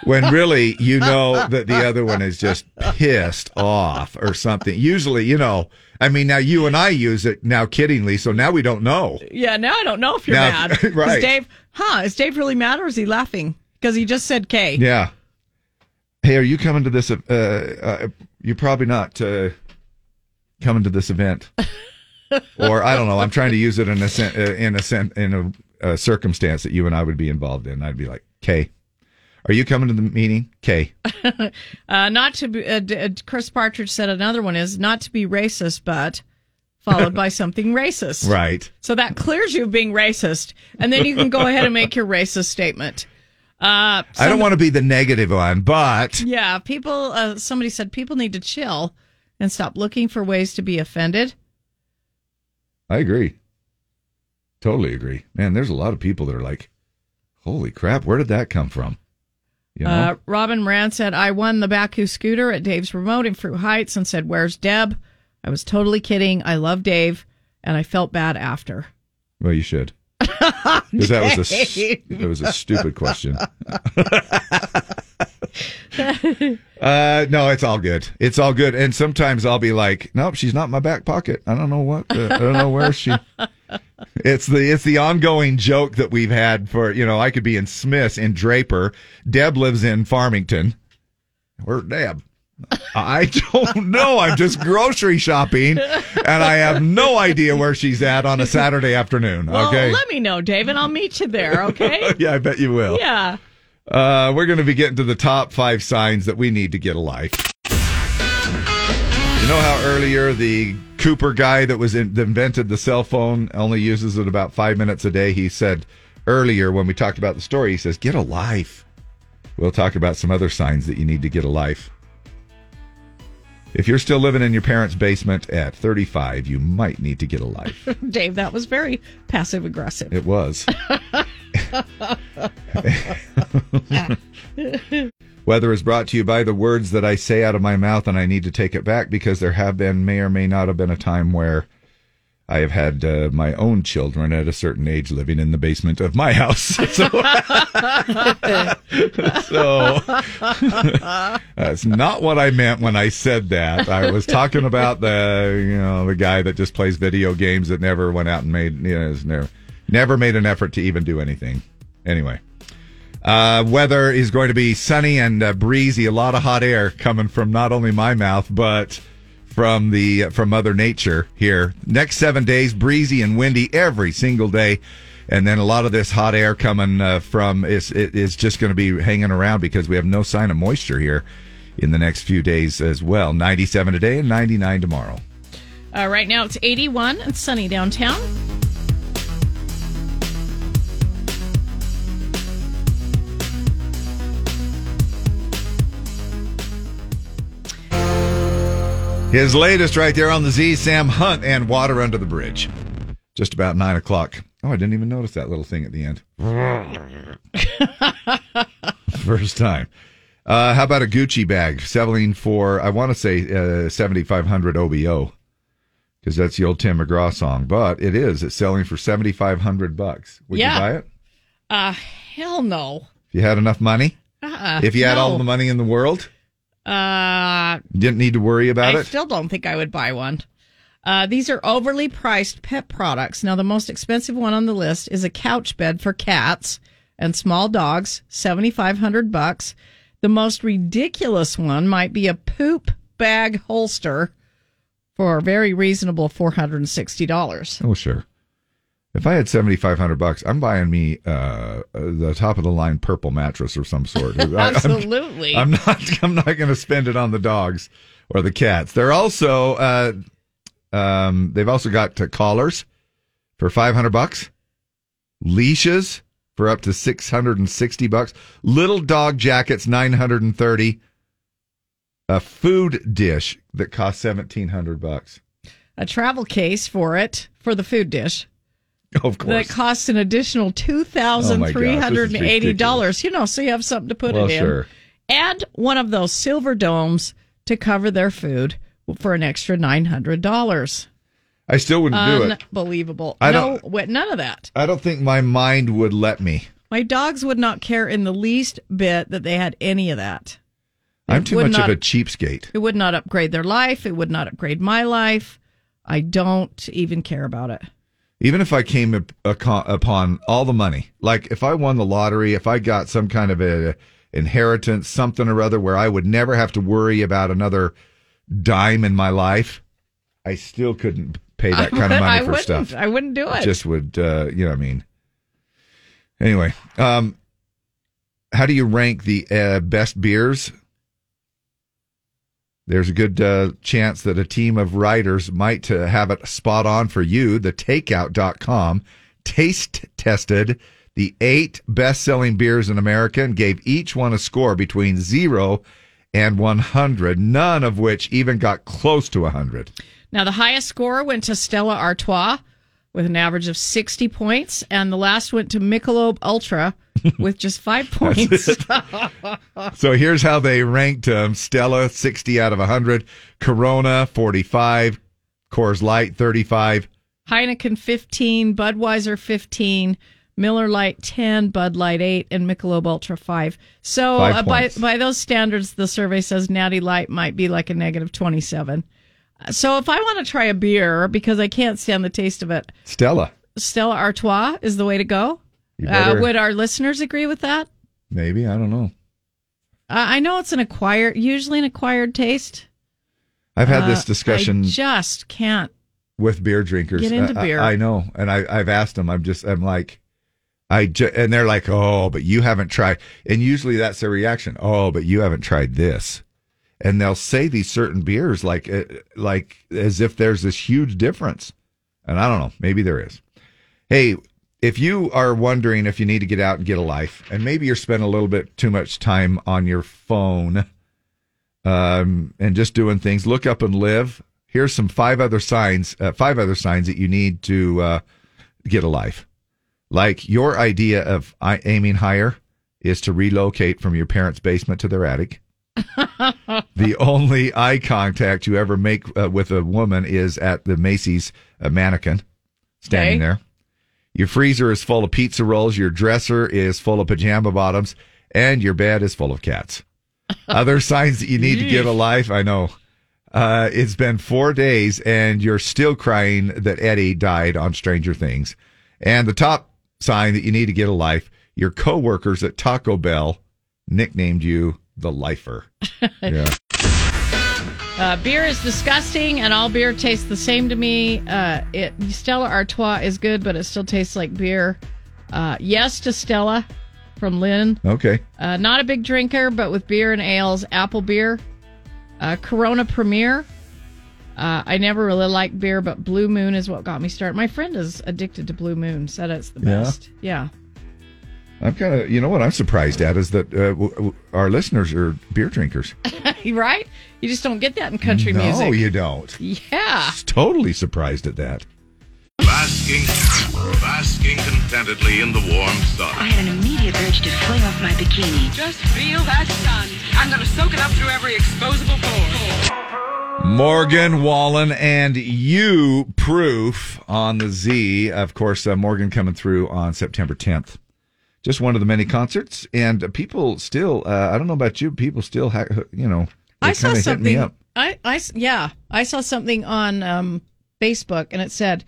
when really you know that the other one is just pissed off or something. Usually, you know, I mean, now you and I use it now kiddingly, so now we don't know. Yeah, now I don't know if you're Now- mad. right. Is Dave, huh? Is Dave really mad or is he laughing? Because he just said K. Yeah. Hey, are you coming to this? Uh, uh, you're probably not uh, coming to this event, or I don't know. I'm trying to use it in a sen- uh, in a sen- in a, uh circumstance that you and I would be involved in. I'd be like, "Okay, Are you coming to the meeting, Kay? uh, not to be, uh, D- uh, Chris Partridge said another one is not to be racist, but followed by something racist. Right. So that clears you of being racist, and then you can go ahead and make your racist statement. Uh, I don't want to be the negative one, but Yeah, people. Uh, somebody said people need to chill and stop looking for ways to be offended. I agree. Totally agree. Man, there's a lot of people that are like, "Holy crap, where did that come from?" You know? Uh, Robin Moran said, I won the Baku scooter at Dave's Remote in Fruit Heights and said, Where's Deb? I was totally kidding. I love Dave, and I felt bad after. well, you should. Because that was a that was a stupid question. Uh, no, it's all good. It's all good. And sometimes I'll be like, nope, she's not in my back pocket. I don't know what. Uh, I don't know where she. It's the it's the ongoing joke that we've had for you know I could be in Smiths in Draper. Deb lives in Farmington. Where's Deb? I don't know. I'm just grocery shopping, and I have no idea where she's at on a Saturday afternoon. Well, okay. let me know, Dave, and I'll meet you there, okay? yeah, I bet you will. yeah. Uh, we're going to be getting to the top five signs that we need to get a life. You know how earlier the Cooper guy that was in, that invented the cell phone only uses it about five minutes a day? He said earlier when we talked about the story, he says, "Get a life." We'll talk about some other signs that you need to get a life. If you're still living in your parents' basement at 35, you might need to get a life. Dave, that was very passive aggressive. It was. Weather is brought to you by the words that I say out of my mouth, and I need to take it back because there have been, may or may not have been, a time where I have had uh, my own children at a certain age living in the basement of my house. So, so that's not what I meant when I said that. I was talking about the you know the guy that just plays video games that never went out and made you know never never made an effort to even do anything. Anyway. Uh, weather is going to be sunny and uh, breezy. A lot of hot air coming from not only my mouth but from the from Mother Nature here. Next seven days, breezy and windy every single day, and then a lot of this hot air coming uh, from is is just going to be hanging around because we have no sign of moisture here in the next few days as well. Ninety-seven today and ninety-nine tomorrow. Uh, right now it's 81 and sunny downtown. His latest right there on the Z, Sam Hunt and Water Under the Bridge. Just about nine o'clock. Oh, I didn't even notice that little thing at the end. First time. Uh, how about a Gucci bag selling for, I want to say, uh, 7500 OBO because that's the old Tim McGraw song, but it is. It's selling for 7500 bucks. Would Yeah. you buy it? Uh, hell no. If you had enough money? Uh-uh, if you had all the money in the world? Uh, didn't need to worry about I it? still don't think I would buy one. Uh, these are overly priced pet products. Now, the most expensive one on the list is a couch bed for cats and small dogs, seventy five hundred bucks. The most ridiculous one might be a poop bag holster for a very reasonable four hundred and sixty dollars. Oh, sure. If I had seventy five hundred bucks, I'm buying me uh, the top of the line purple mattress or some sort. I- Absolutely. I'm, not. I'm not going to spend it on the dogs or the cats. They're also. Uh, um, they've also got uh, collars for five hundred bucks, leashes for up to six hundred and sixty bucks, little dog jackets nine hundred and thirty, a food dish that costs seventeen hundred bucks. A travel case for it for the food dish. Of course. That costs an additional oh two thousand three hundred and eighty dollars. You know, so you have something to put Well, it in. sure. And one of those silver domes to cover their food for an extra nine hundred dollars. I still wouldn't do it. Unbelievable. I no, don't- none of that. I don't think my mind would let me. My dogs would not care in the least bit that they had any of that. I'm too much not- of a cheapskate. It would not upgrade their life. It would not upgrade my life. I don't even care about it. Even if I came up- aco- upon all the money, like if I won the lottery, if I got some kind of a inheritance, something or other, where I would never have to worry about another dime in my life, I still couldn't pay that kind of money for wouldn't. stuff. I wouldn't do it. Just would, uh, you know, what I mean. Anyway, um, how do you rank the uh, best beers? There's a good uh, chance that a team of writers might uh, have it spot on for you. The takeout.com taste tested the eight best selling beers in America and gave each one a score between zero and 100, none of which even got close to 100. Now, the highest score went to Stella Artois with an average of 60 points, and the last went to Michelob Ultra with just five points. So here's how they ranked um, Stella 60 out of 100, Corona 45, Coors Light 35. Heineken 15, Budweiser 15, Miller Lite 10, Bud Light 8, and Michelob Ultra 5. So Five uh, by, by those standards, the survey says Natty Light might be like a negative 27. Uh, So if I want to try a beer because I can't stand the taste of it, Stella, Stella Artois is the way to go. You Uh, would our listeners agree with that? maybe, I don't know. Uh, I know it's an acquired, usually an acquired taste. I've had Uh, this discussion I just can't. with beer drinkers. Get into I- I- beer. I, know, and I, I've asked them. I'm just, I'm like, I ju- and they're like, oh, but you haven't tried. And usually that's their reaction. Oh, but you haven't tried this. And they'll say these certain beers like, uh, like as if there's this huge difference. And I don't know, maybe there is. Hey, if you are wondering if you need to get out and get a life, and maybe you're spending a little bit too much time on your phone, um, and just doing things, look up and live. Here's some five other signs, uh, five other signs that you need to uh, get a life. Like your idea of aiming higher is to relocate from your parents' basement to their attic. The only eye contact you ever make uh, with a woman is at the Macy's uh, mannequin standing Okay. there. Your freezer is full of pizza rolls, your dresser is full of pajama bottoms, and your bed is full of cats. Other signs that you need to get a life, I know. Uh, it's been four days and you're still crying that Eddie died on Stranger Things. And the top sign that you need to get a life, your coworkers at Taco Bell nicknamed you the lifer. Yeah. Uh, beer is disgusting, and all beer tastes the same to me. Uh, it Stella Artois is good, but it still tastes like beer. Uh, yes to Stella from Lynn. Okay. Uh, not a big drinker, but with beer and ales, apple beer. Uh, Corona Premier. Uh, I never really liked beer, but Blue Moon is what got me started. My friend is addicted to Blue Moon, said it's the Yeah? best. Yeah. I'm kind of, you know what I'm surprised at is that uh, w- w- our listeners are beer drinkers. right? You just don't get that in country no, music. you don't. Yeah. Totally surprised at that. Basking, basking contentedly in the warm sun. I had an immediate urge to fling off my bikini. Just feel that sun. I'm gonna soak it up through every exposable pore. Morgan Wallen and you proof on the Z. Of course, uh, Morgan coming through on September 10th. Just one of the many concerts, and people still. Uh, I don't know about you. People still, ha- you know, I saw something. I, I, yeah, I saw something on um, Facebook, and it said,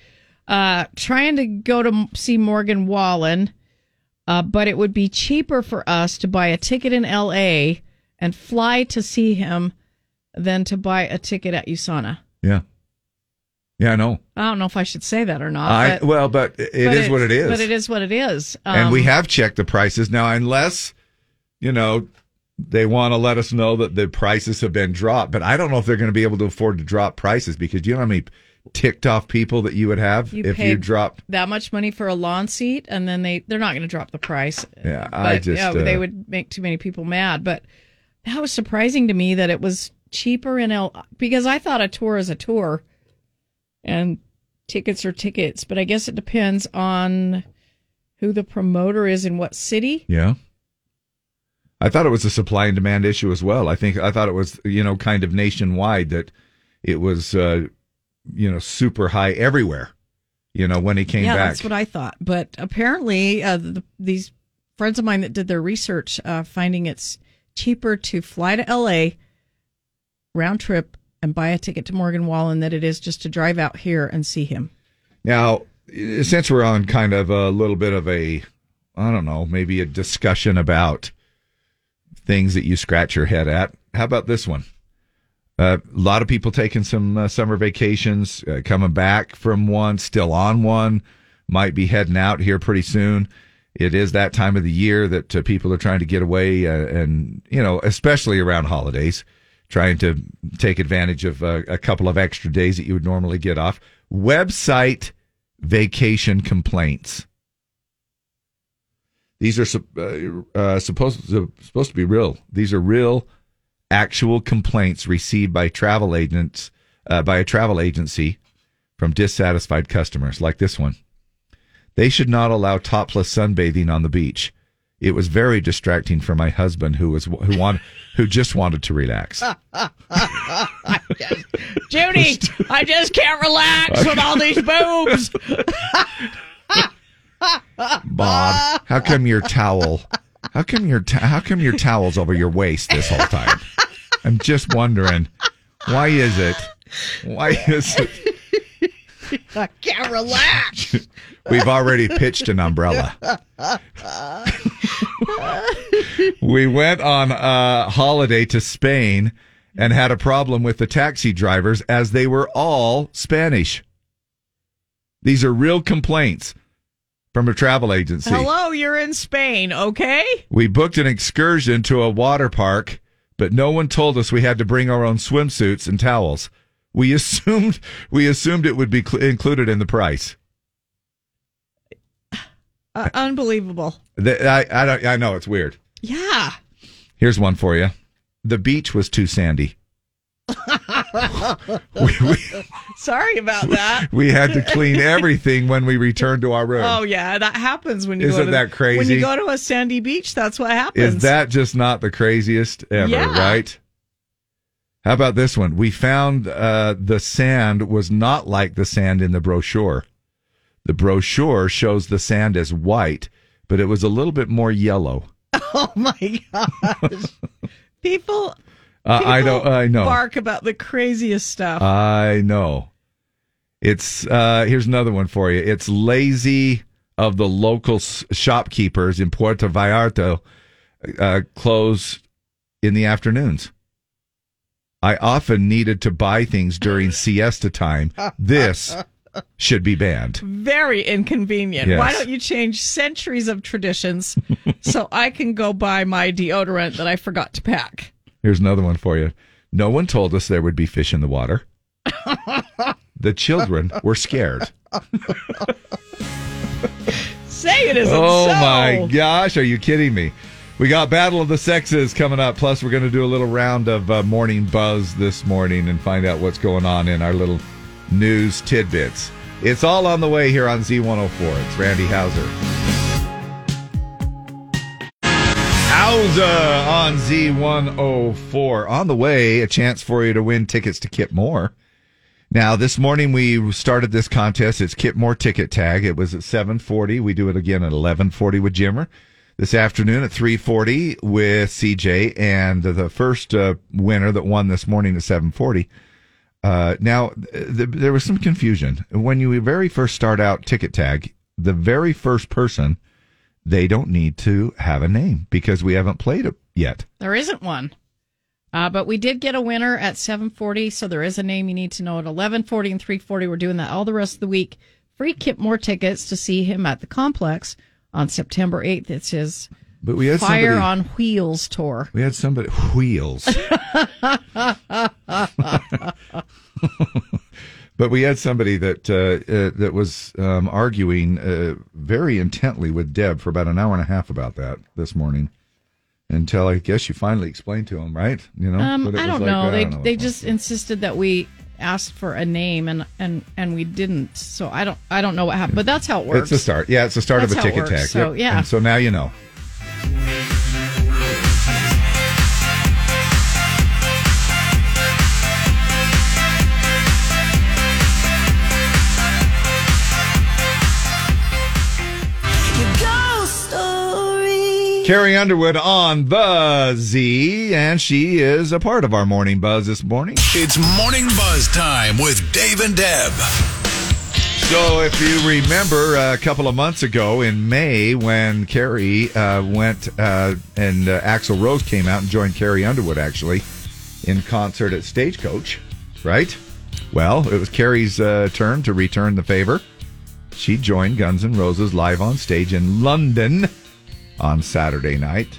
uh, trying to go to see Morgan Wallen, uh, but it would be cheaper for us to buy a ticket in L.A. and fly to see him than to buy a ticket at USANA. Yeah, yeah, I know. I don't know if I should say that or not. I but, well, but it but is what it is. But it is what it is. and we Um, have checked the prices now, unless you know they want to let us know that the prices have been dropped. But I don't know if they're going to be able to afford to drop prices because you know how many ticked off people that you would have You if you dropped. that much money for a lawn seat, and then they they're not going to drop the price. Yeah, But, I just yeah, they uh, would make too many people mad. But that was surprising to me that it was cheaper in L because I thought a tour is a tour, and tickets are tickets. But I guess it depends on who the promoter is in what city. Yeah. I thought it was a supply and demand issue as well. I think I thought it was you know kind of nationwide that it was uh, you know super high everywhere. You know when he came yeah, back. that's what I thought. But apparently, uh, the, these friends of mine that did their research, uh, finding it's cheaper to fly to L.A. round trip and buy a ticket to Morgan Wallen than it is just to drive out here and see him. Now, since we're on kind of a little bit of a, I don't know, maybe a discussion about things that you scratch your head at, how about this one? Uh, a lot of people taking some uh, summer vacations, uh, coming back from one, still on one, might be heading out here pretty soon. It is that time of the year that uh, people are trying to get away, uh, and you know, especially around holidays, trying to take advantage of uh, a couple of extra days that you would normally get off. Website vacation complaints. These are uh, uh, supposed to, supposed to be real. These are real, actual complaints received by travel agents uh, by a travel agency from dissatisfied customers, like this one. They should not allow topless sunbathing on the beach. It was very distracting for my husband, who was who want, who just wanted to relax. Judy, I just can't relax with all these boobs. Bob, how come your towel? How come your ta- how come your towel's over your waist this whole time? I'm just wondering, why is it? Why is it? I can't relax. We've already pitched an umbrella. We went on a holiday to Spain and had a problem with the taxi drivers as they were all Spanish. These are real complaints from a travel agency. Hello, you're in Spain, okay? We booked an excursion to a water park, but no one told us we had to bring our own swimsuits and towels. We assumed we assumed it would be cl- included in the price. Uh, unbelievable. The- I I, don't, I know it's weird. Yeah. Here's one for you. The beach was too sandy. we, we, Sorry about that. we had to clean everything when we returned to our room. Oh yeah, that happens when you Isn't go to, that crazy? When you go to a sandy beach, that's what happens. Is that just not the craziest ever, Yeah. right? How about this one? We found uh, the sand was not like the sand in the brochure. The brochure shows the sand as white, but it was a little bit more yellow. Oh my gosh. people, Uh, I know. I know. bark about the craziest stuff. I know. It's uh here's another one for you. It's lazy of the local s- shopkeepers in Puerto Vallarta uh, close in the afternoons. I often needed to buy things during siesta time. This should be banned. Very inconvenient. Why don't you change centuries of traditions so I can go buy my deodorant that I forgot to pack? Here's another one for you. No one told us there would be fish in the water. The children were scared. Say it isn't oh so. my gosh, are you kidding me? We got Battle of the Sexes coming up. Plus, we're going to do a little round of uh, morning buzz this morning and find out what's going on in our little news tidbits. It's all on the way here on Z104. It's Randy Houser. Houser on Z104. On the way, a chance for you to win tickets to Kip Moore. Now, this morning we started this contest. It's Kip Moore Ticket Tag. It was at 740. We do it again at 1140 with Jimmer. This afternoon at 340 with CJ. And the first uh, winner that won this morning at 740. Uh, now, th- there was some confusion. When you very first start out Ticket Tag, the very first person, they don't need to have a name because we haven't played it yet. There isn't one. Uh, but we did get a winner at 740, so there is a name you need to know at 1140 and 340. We're doing that all the rest of the week. Free Kip Moore tickets to see him at the complex on September 8th. It's his But we had Fire somebody- on Wheels tour. We had somebody wheels, but we had somebody that uh, uh, that was um, arguing uh, very intently with Deb for about an hour and a half about that this morning. Until I guess you finally explained to him, right? You know, Um, I don't like, know. I They don't know they just insisted that we asked for a name and and and we didn't. So I don't I don't know what happened. But that's how it works. It's the start. Yeah, it's the start That's of a ticket works. tag. So, Yep. yeah. And so now you know. Carrie Underwood on the Z, and she is a part of our morning buzz this morning. It's Morning Buzz time with Dave and Deb. So, if you remember a couple of months ago in May when Carrie uh, went uh, and uh, Axl Rose came out and joined Carrie Underwood actually in concert at Stagecoach, right? Well, it was Carrie's uh, turn to return the favor. she joined Guns N' Roses live on stage in London on Saturday night.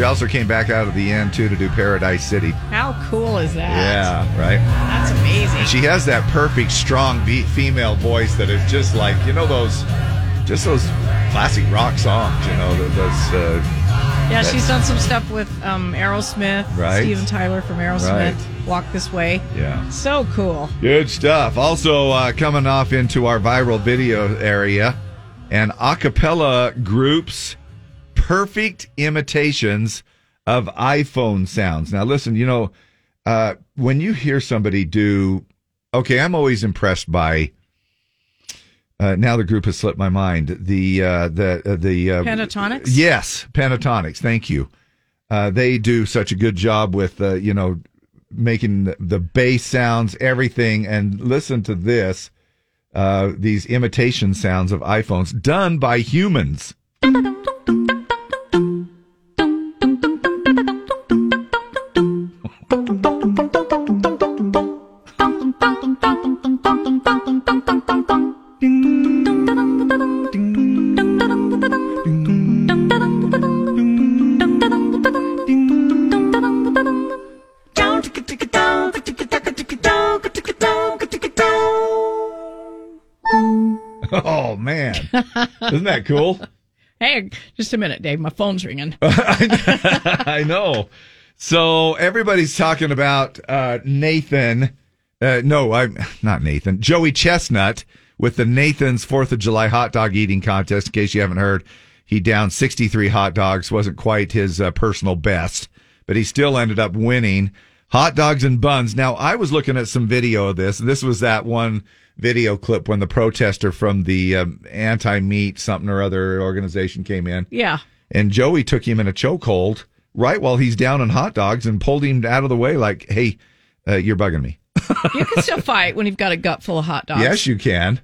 She also came back out at the end too to do Paradise City. How cool is that? Yeah, right. That's amazing. And she has that perfect, strong beat female voice that is just like you know those, just those classic rock songs. You know th- those. Uh, Yeah, she's done some stuff with um, Aerosmith, Right. Steven Tyler from Aerosmith, Right. Walk This Way. Yeah. So cool. Good stuff. Also, uh, coming off into our viral video area, and a cappella groups perfect imitations of iPhone sounds. Now, listen, you know, uh, when you hear somebody do, okay, I'm always impressed by. Uh, now the group has slipped my mind. The uh, the uh, the uh, Pentatonix? Yes, Pentatonix. Thank you. Uh, they do such a good job with uh, you know making the, the bass sounds, everything. And listen to this: uh, these imitation sounds of iPhones done by humans. Isn't that cool? Hey, just a minute, Dave. My phone's ringing. I know. So everybody's talking about uh, Nathan. Uh, no, I'm not Nathan. Joey Chestnut with the Nathan's Fourth of July hot dog eating contest. In case you haven't heard, he downed 63 hot dogs. wasn't quite his uh, personal best, but he still ended up winning hot dogs and buns. Now I was looking at some video of this. And this was that one video clip when the protester from the um, anti-meat something or other organization came in Yeah. and Joey took him in a chokehold right while he's down on hot dogs and pulled him out of the way like, "Hey, uh, you're bugging me." You can still fight when you've got a gut full of hot dogs. Yes, you can.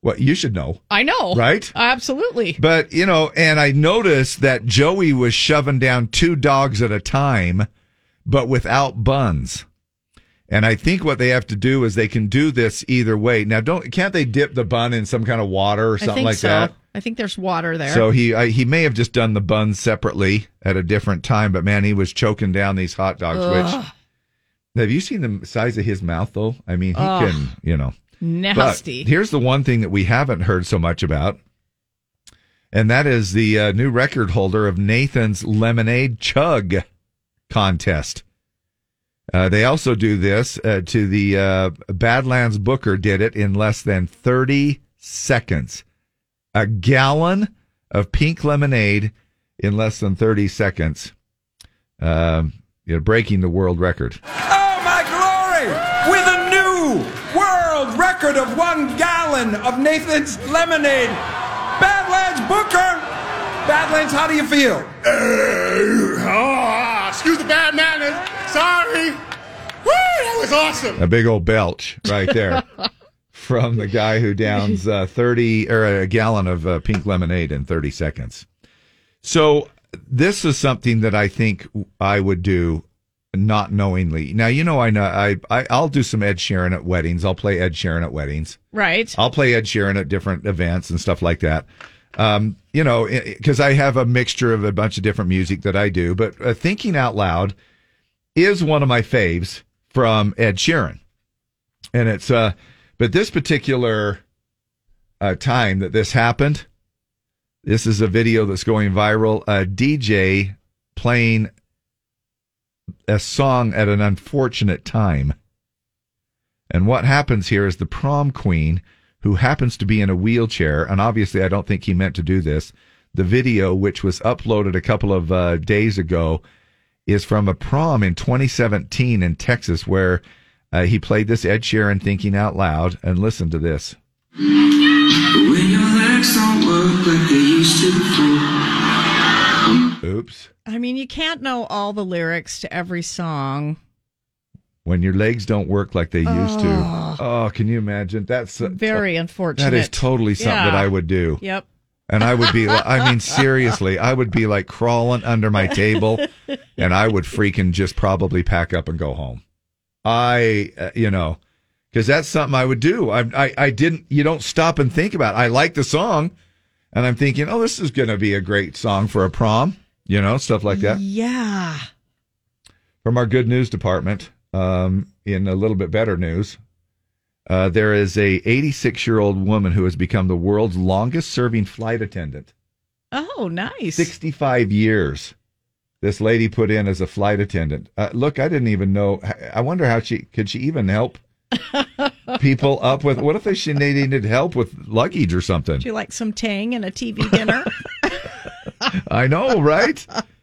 What you should know, I know. Right? Absolutely. but you know, and I noticed that Joey was shoving down two dogs at a time, but without buns. And I think what they have to do is they can do this either way. Now, don't can't they dip the bun in some kind of water or something like so. that? I think there's water there. So he I, he may have just done the buns separately at a different time, but man, he was choking down these hot dogs. Ugh. Which have you seen the size of his mouth though? I mean, he Ugh. can you know. Nasty. But here's the one thing that we haven't heard so much about, and that is the uh, new record holder of Nathan's Lemonade Chug contest. Uh, they also do this uh, to the uh, Badlands Booker did it in less than 30 seconds. A gallon of pink lemonade in less than 30 seconds, um, you know, breaking the world record. Oh my glory! With a new world record of one gallon of Nathan's lemonade. Badlands Booker! Badlands, how do you feel? oh, excuse the bad manners. Sorry. Woo, that was awesome. A big old belch right there from the guy who downs uh, 30 or a gallon of uh, pink lemonade in 30 seconds. So this is something that I think I would do not knowingly. Now, you know, I know I, I I'll do some Ed Sheeran at weddings. I'll play Ed Sheeran at weddings. right. I'll play Ed Sheeran at different events and stuff like that. Um, you know, because I have a mixture of a bunch of different music that I do, but uh, thinking out loud is one of my faves from Ed Sheeran, and it's uh, but this particular uh, time that this happened, this is a video that's going viral. A DJ playing a song at an unfortunate time. And what happens here is the prom queen, who happens to be in a wheelchair, and obviously I don't think he meant to do this. The video, which was uploaded a couple of uh, days ago, is from a prom in 2017 in Texas where uh, he played this Ed Sheeran thinking out loud. And listen to this. When your legs don't work like they used to before. Oops. I mean, you you can't know all the lyrics to every song. when your legs don't work like they used to. Oh. Oh, can you imagine? That's uh, Very unfortunate. That is totally something that I would do. Yep. And I would be, I mean, seriously, I would be like crawling under my table and I would freaking just probably pack up and go home. I, uh, you know, because that's something I would do. I, I, I didn't, you don't stop and think about it. I like the song and I'm thinking, oh, this is going to be a great song for a prom, you know, stuff like that. Yeah. From our good news department, um, in a little bit better news, uh, there is a 86 year old woman who has become the world's longest serving flight attendant. Oh, nice. 65 years. This lady put in as a flight attendant. Uh, look, I didn't even know. I wonder how she could she even help people up with. What if they she needed help with luggage or something? Do you like some tang and a TV dinner? I know, right?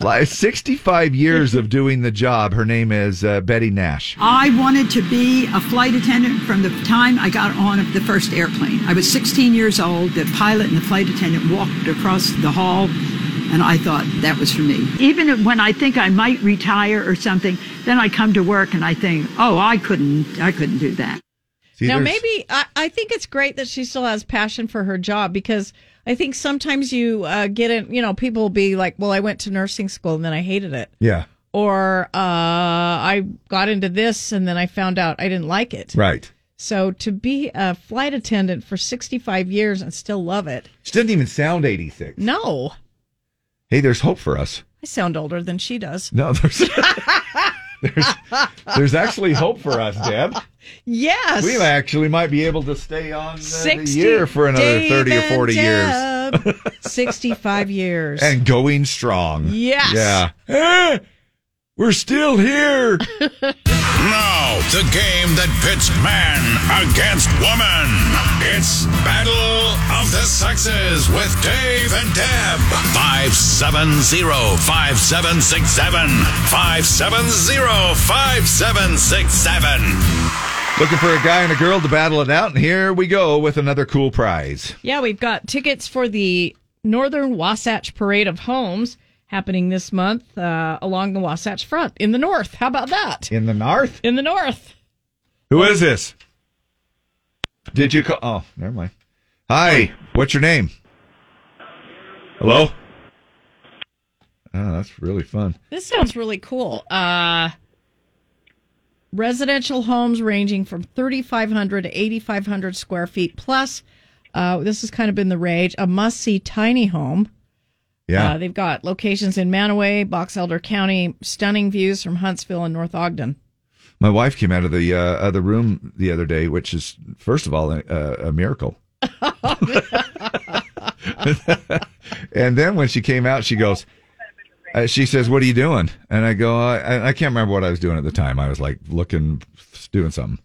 Like 65 years of doing the job. Her name is uh, Betty Nash. I wanted to be a flight attendant from the time I got on the first airplane. I was 16 years old. The pilot and the flight attendant walked across the hall, and I thought that was for me. Even when I think I might retire or something, then I come to work and I think, oh, I couldn't, I couldn't do that. now, maybe I, I think it's great that she still has passion for her job because I think sometimes you uh, get in, you know, people will be like, well, I went to nursing school and then I hated it. Yeah. Or uh, I got into this and then I found out I didn't like it. Right. So to be a flight attendant for 65 years and still love it. She doesn't even sound 86. No, Hey, there's hope for us. I sound older than she does. No, there's there's, there's actually hope for us, Deb. Yes. We actually might be able to stay on uh, the year for another Dave 30 or and 40 years. 65 years. And going strong. Yes. Yeah. We're still here. Now, the game that pits man against woman. It's Battle of the Sexes with Dave and Deb. 570-5767. 570-5767. Looking for a guy and a girl to battle it out, and here we go with another cool prize. Yeah, we've got tickets for the Northern Wasatch Parade of Homes happening this month uh, along the Wasatch Front in the north. How about that? In the north? In the north. Who is this? Did you call? Oh, never mind. Hi, what's your name? Hello? Oh, that's really fun. This sounds really cool. Uh, residential homes ranging from 3,500 to 8,500 square feet plus. Uh, this has kind of been the rage. A must see tiny home. Yeah. Uh, they've got locations in Mantua, Box Elder County, stunning views from Huntsville and North Ogden. My wife came out of the uh, other room the other day, which is, first of all, a, a miracle. and then when she came out, she goes, uh, she says, "What are you doing?" And I go, I, I can't remember what I was doing at the time. I was like looking, doing something.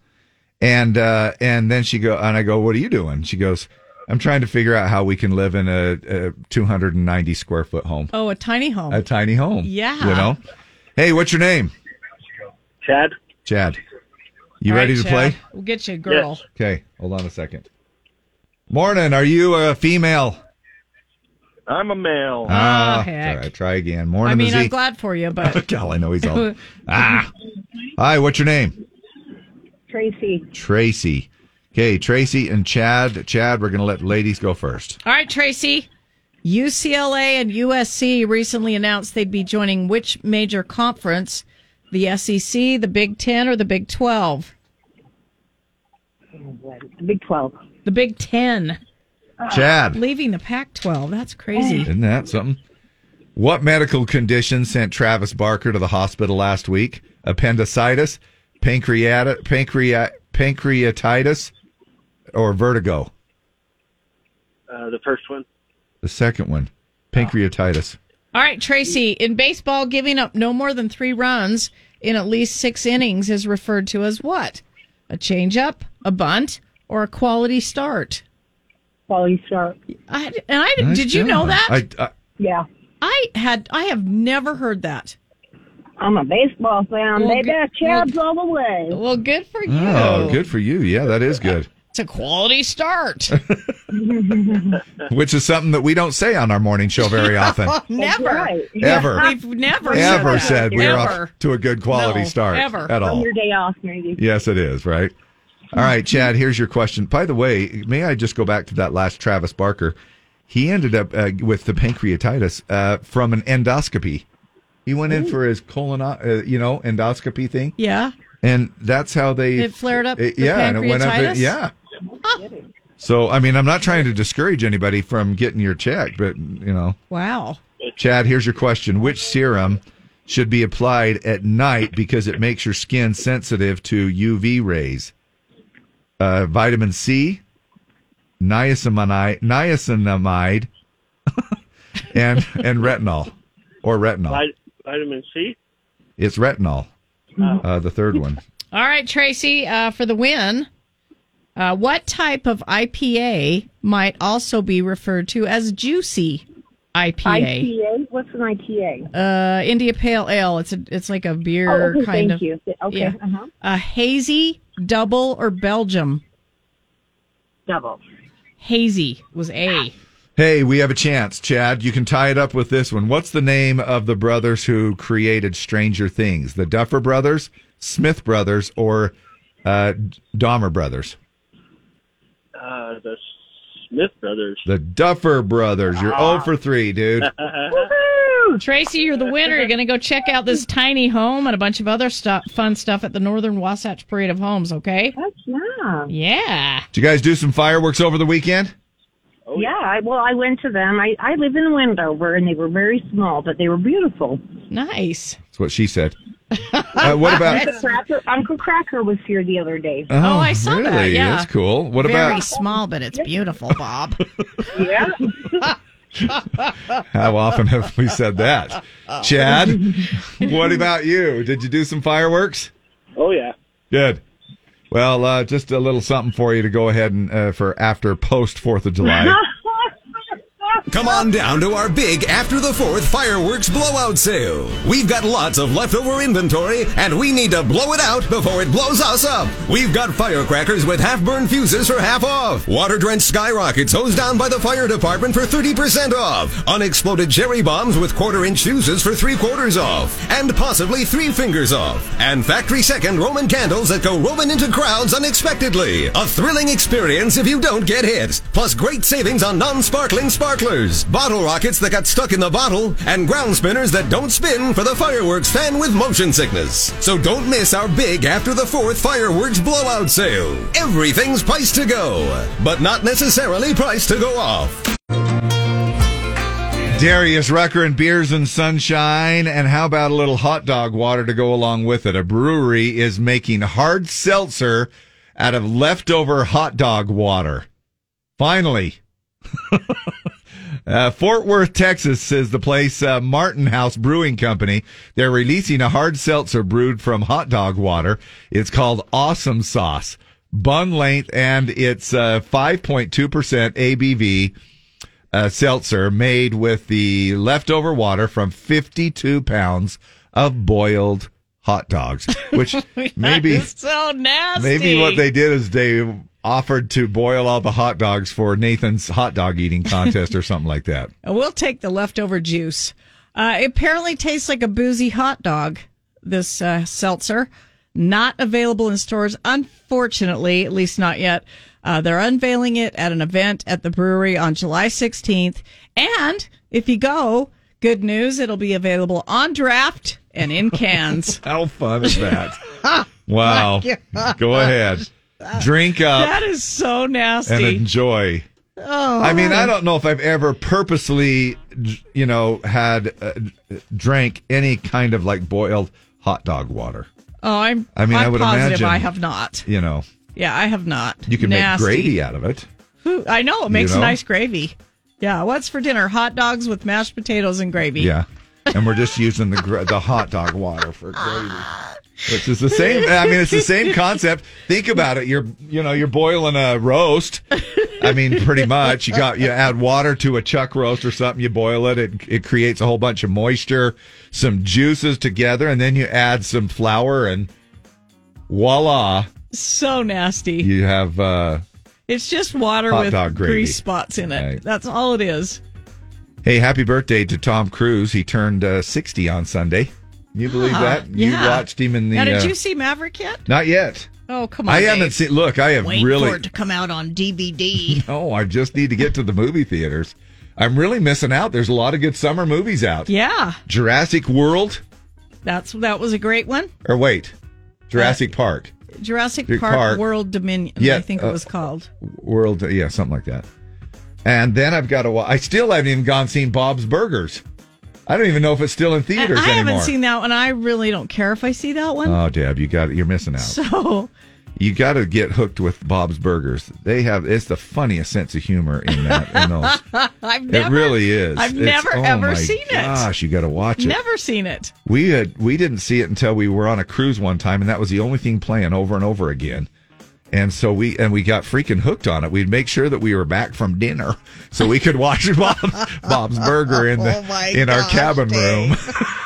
And uh, and then she go, and I go, "What are you doing?" She goes, "I'm trying to figure out how we can live in a, a 290 square foot home, Oh, a tiny home. a tiny home." Yeah. you know. Hey, what's your name? Chad. Chad. You All ready right, to Chad, play? We'll get you a girl. Okay, hold on a second. Morning. Are you a female? I'm a male. Ah, heck. all right, try again. Morning, I mean, I'm glad for you, but Gal, I know he's all. ah. Hi, what's your name? Tracy. Tracy. Okay, Tracy and Chad. Chad, we're going to let ladies go first. All right, Tracy. UCLA and USC recently announced they'd be joining which major conference? The SEC, the Big Ten, or the Big 12? The Big 12. The Big Ten. Chad. Leaving the Pac 12. That's crazy. Isn't that something? What medical condition sent Travis Barker to the hospital last week? Appendicitis, pancreatic, pancreat, pancreatitis, or vertigo? Uh, the first one. The second one, pancreatitis. All right, Tracy. In baseball, giving up no more than three runs in at least six innings is referred to as what? A changeup, a bunt, or a quality start? Quality start. I, and I Nice did you job. know that? I, I, Yeah. I had I have never heard that. I'm a baseball fan. Well, Baby, good- Chad's all the way. Well, good for you. oh, good for you. Yeah, that is good. It's a quality start. which is something that we don't say on our morning show very often. never. Ever. We've never Ever said, said we're off to a good quality No, start ever. at On all. your day off, maybe. Yes, it is, right? All right, Chad, here's your question. By the way, may I just go back to that last Travis Barker? He ended up uh, with the pancreatitis uh, from an endoscopy. He went in for his colon, uh, you know, endoscopy thing. Yeah. And that's how they. It flared up it- the yeah, and it went up. pancreatitis? yeah. So, I mean, I'm not trying to discourage anybody from getting your check, but, you know. Wow. Chad, here's your question. Which serum should be applied at night because it makes your skin sensitive to UV rays? Uh, vitamin C, niacinamide, niacinamide and, and retinol or retinol. Vit- vitamin C. It's retinol, uh, the third one. All right, Tracy, uh, for the win. Uh, what type of IPA might also be referred to as juicy IPA? IPA? What's an IPA? Uh, India Pale Ale. It's a, it's like a beer Oh, okay, kind thank of. you. Okay, Yeah. uh-huh. A hazy, double, or Belgium. Double. Hazy was A. Hey, we have a chance, Chad. You can tie it up with this one. What's the name of the brothers who created Stranger Things? The Duffer Brothers, Smith Brothers, or uh, Dahmer Brothers? Uh, the Smith brothers. The Duffer Brothers. You're 0 for 3, dude. Tracy, you're the winner. You're going to go check out this tiny home and a bunch of other stuff, fun stuff at the Northern Wasatch Parade of Homes. Okay. Yeah. Yeah. Did you guys do some fireworks over the weekend? yeah, I, well, I went to them. I, I live in Wendover, and they were very small, but they were beautiful. Nice. That's what she said. Uh, what about? Uncle Kracker, Uncle Kracker was here the other day. Oh, I saw really? that. Yeah. That's cool. What Very about small, but it's beautiful, Bob. yeah. how often have we said that? Chad, what about you? Did you do some fireworks? Oh yeah. Good. Well, uh, just a little something for you to go ahead and uh, for after post Fourth of July. Come on down to our big After the 4th fireworks blowout sale. We've got lots of leftover inventory, and we need to blow it out before it blows us up. We've got firecrackers with half-burned fuses for half off. Water-drenched skyrockets hosed down by the fire department for 30% off. Unexploded cherry bombs with quarter-inch fuses for three quarters off. And possibly three fingers off. And factory second Roman candles that go Roman into crowds unexpectedly. A thrilling experience if you don't get hit. Plus great savings on non-sparkling sparklers, bottle rockets that got stuck in the bottle, and ground spinners that don't spin for the fireworks fan with motion sickness. So don't miss our big after the 4th fireworks blowout sale. Everything's priced to go, but not necessarily priced to go off. Darius Rucker and Beers and Sunshine. And how about a little hot dog water to go along with it? A brewery is making hard seltzer out of leftover hot dog water. Finally. Uh, Fort Worth, Texas is the place, uh, Martin House Brewing Company. They're releasing a hard seltzer brewed from hot dog water. It's called Awesome Sauce. Bun length and it's uh, 5.2% ABV uh, seltzer made with the leftover water from 52 pounds of boiled hot dogs, which maybe so nasty. maybe what they did is they offered to boil all the hot dogs for Nathan's hot dog eating contest or something like that. We'll take the leftover juice. Uh, it apparently tastes like a boozy hot dog. This uh, seltzer, not available in stores, unfortunately, at least not yet. Uh, they're unveiling it at an event at the brewery on July 16th. And if you go, good news, it'll be available on draft and in cans. How fun is that? Wow. Go ahead. Drink up That is so nasty. and enjoy. oh, I mean, I don't know if I've ever purposely, you know, had uh, drank any kind of like boiled hot dog water. Oh, I'm. I mean, I'm I would positive imagine I have not. You know, Yeah, I have not. you can Nasty. make gravy out of it. I know it makes know? nice gravy. Yeah, what's for dinner? Hot dogs with mashed potatoes and gravy. Yeah, and we're just using the the hot dog water for gravy, which is the same. I mean, it's the same concept. Think about it. You're you know you're boiling a roast. I mean, pretty much. You got you add water to a chuck roast or something. You boil it. It it creates a whole bunch of moisture, some juices together, and then you add some flour and voila, So nasty. you have uh, It's just water with grease spots in it. That's all it is. Hey, happy birthday to Tom Cruise. He turned uh, 60 on Sunday. You believe Ah, that? You yeah. watched him in the. now, did uh, you see Maverick yet? Not yet. Oh, come on. I haven't Dave. seen. Look, I have Wait really. for it to come out on DVD. No, I just need to get to the movie theaters. I'm really missing out. There's a lot of good summer movies out. yeah, Jurassic World, that's that was a great one. or wait, Jurassic Park, Jurassic Park, Park. World Dominion. Yeah, I think uh, it was called. World, yeah, something like that. And then I've got to. I still haven't even gone seen Bob's Burgers. I don't even know if it's still in theaters I anymore. haven't seen that one. I really don't care if I see that one. Oh, Deb, you got you're missing out. so You got to get hooked with Bob's Burgers. They have it's the funniest sense of humor in that. In those. I've never. it really is. I've It's- never oh ever seen it. Gosh, you got to watch it. Never seen it. We had we didn't see it until we were on a cruise one time, and that was the only thing playing over and over again. And so we and we got freaking hooked on it. We'd make sure that we were back from dinner so we could watch Bob's, Bob's Burger in the Oh my in our gosh, cabin room.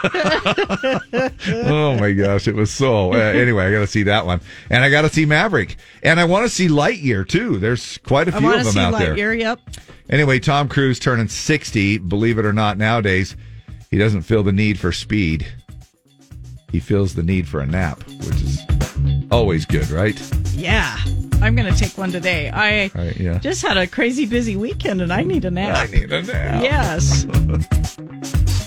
oh my gosh, it was so. Uh, anyway, I got to see that one, and I got to see Maverick, and I want to see Lightyear too. There's quite a few want of them see out there. Yep. Anyway, Tom Cruise turning 60. Believe it or not, nowadays, he doesn't feel the need for speed. He feels the need for a nap, which is always good, right? Yeah. I'm going to take one today. I Right, yeah. just had a crazy busy weekend and I need a nap. I need a nap. Yes.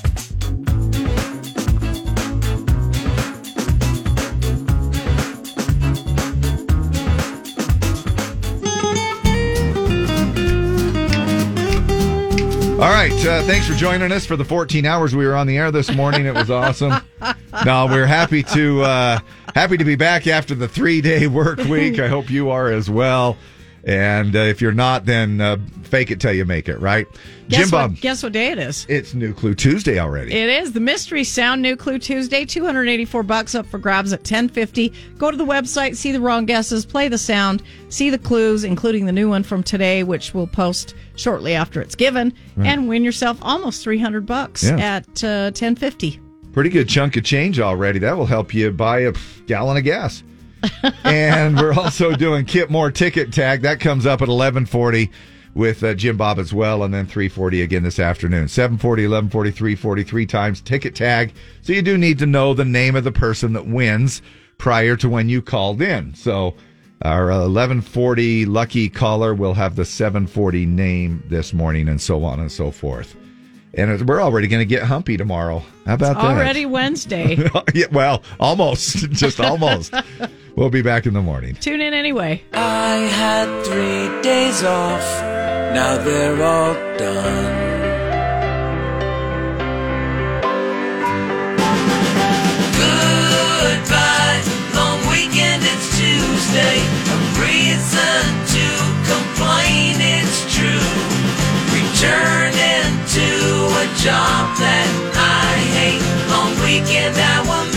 All right. Uh, thanks for joining us for the 14 hours we were on the air this morning. It was awesome. no, we're happy to uh, happy to be back after the three day work week. I hope you are as well. And uh, if you're not, then uh, fake it till you make it. Right, Guess Jim Bob. what, guess what day it is? It's New Clue Tuesday already. It is the Mystery Sound New Clue Tuesday, 284 bucks up for grabs at 1050. Go to the website, see the wrong guesses, play the sound, see the clues, including the new one from today, which we'll post shortly after it's given, Right. and win yourself almost 300 bucks Yeah. at uh, 1050. Pretty good chunk of change already. That will help you buy a gallon of gas. and we're also doing Kit Moore ticket tag. That comes up at 1140 with uh, Jim Bob as well. And then 340 again this afternoon. 740, 1140, 340, three times ticket tag. So you do need to know the name of the person that wins prior to when you called in. So our uh, 1140 lucky caller will have the 740 name this morning and so on and so forth. And we're already going to get humpy tomorrow. How about that? Already Wednesday. yeah, well, almost, just almost. we'll be back in the morning. Tune in anyway. I had three days off, now they're all done. Goodbye, long weekend, it's Tuesday. A reason to complain, it's true. Returning to a job that I hate. Long weekend, I will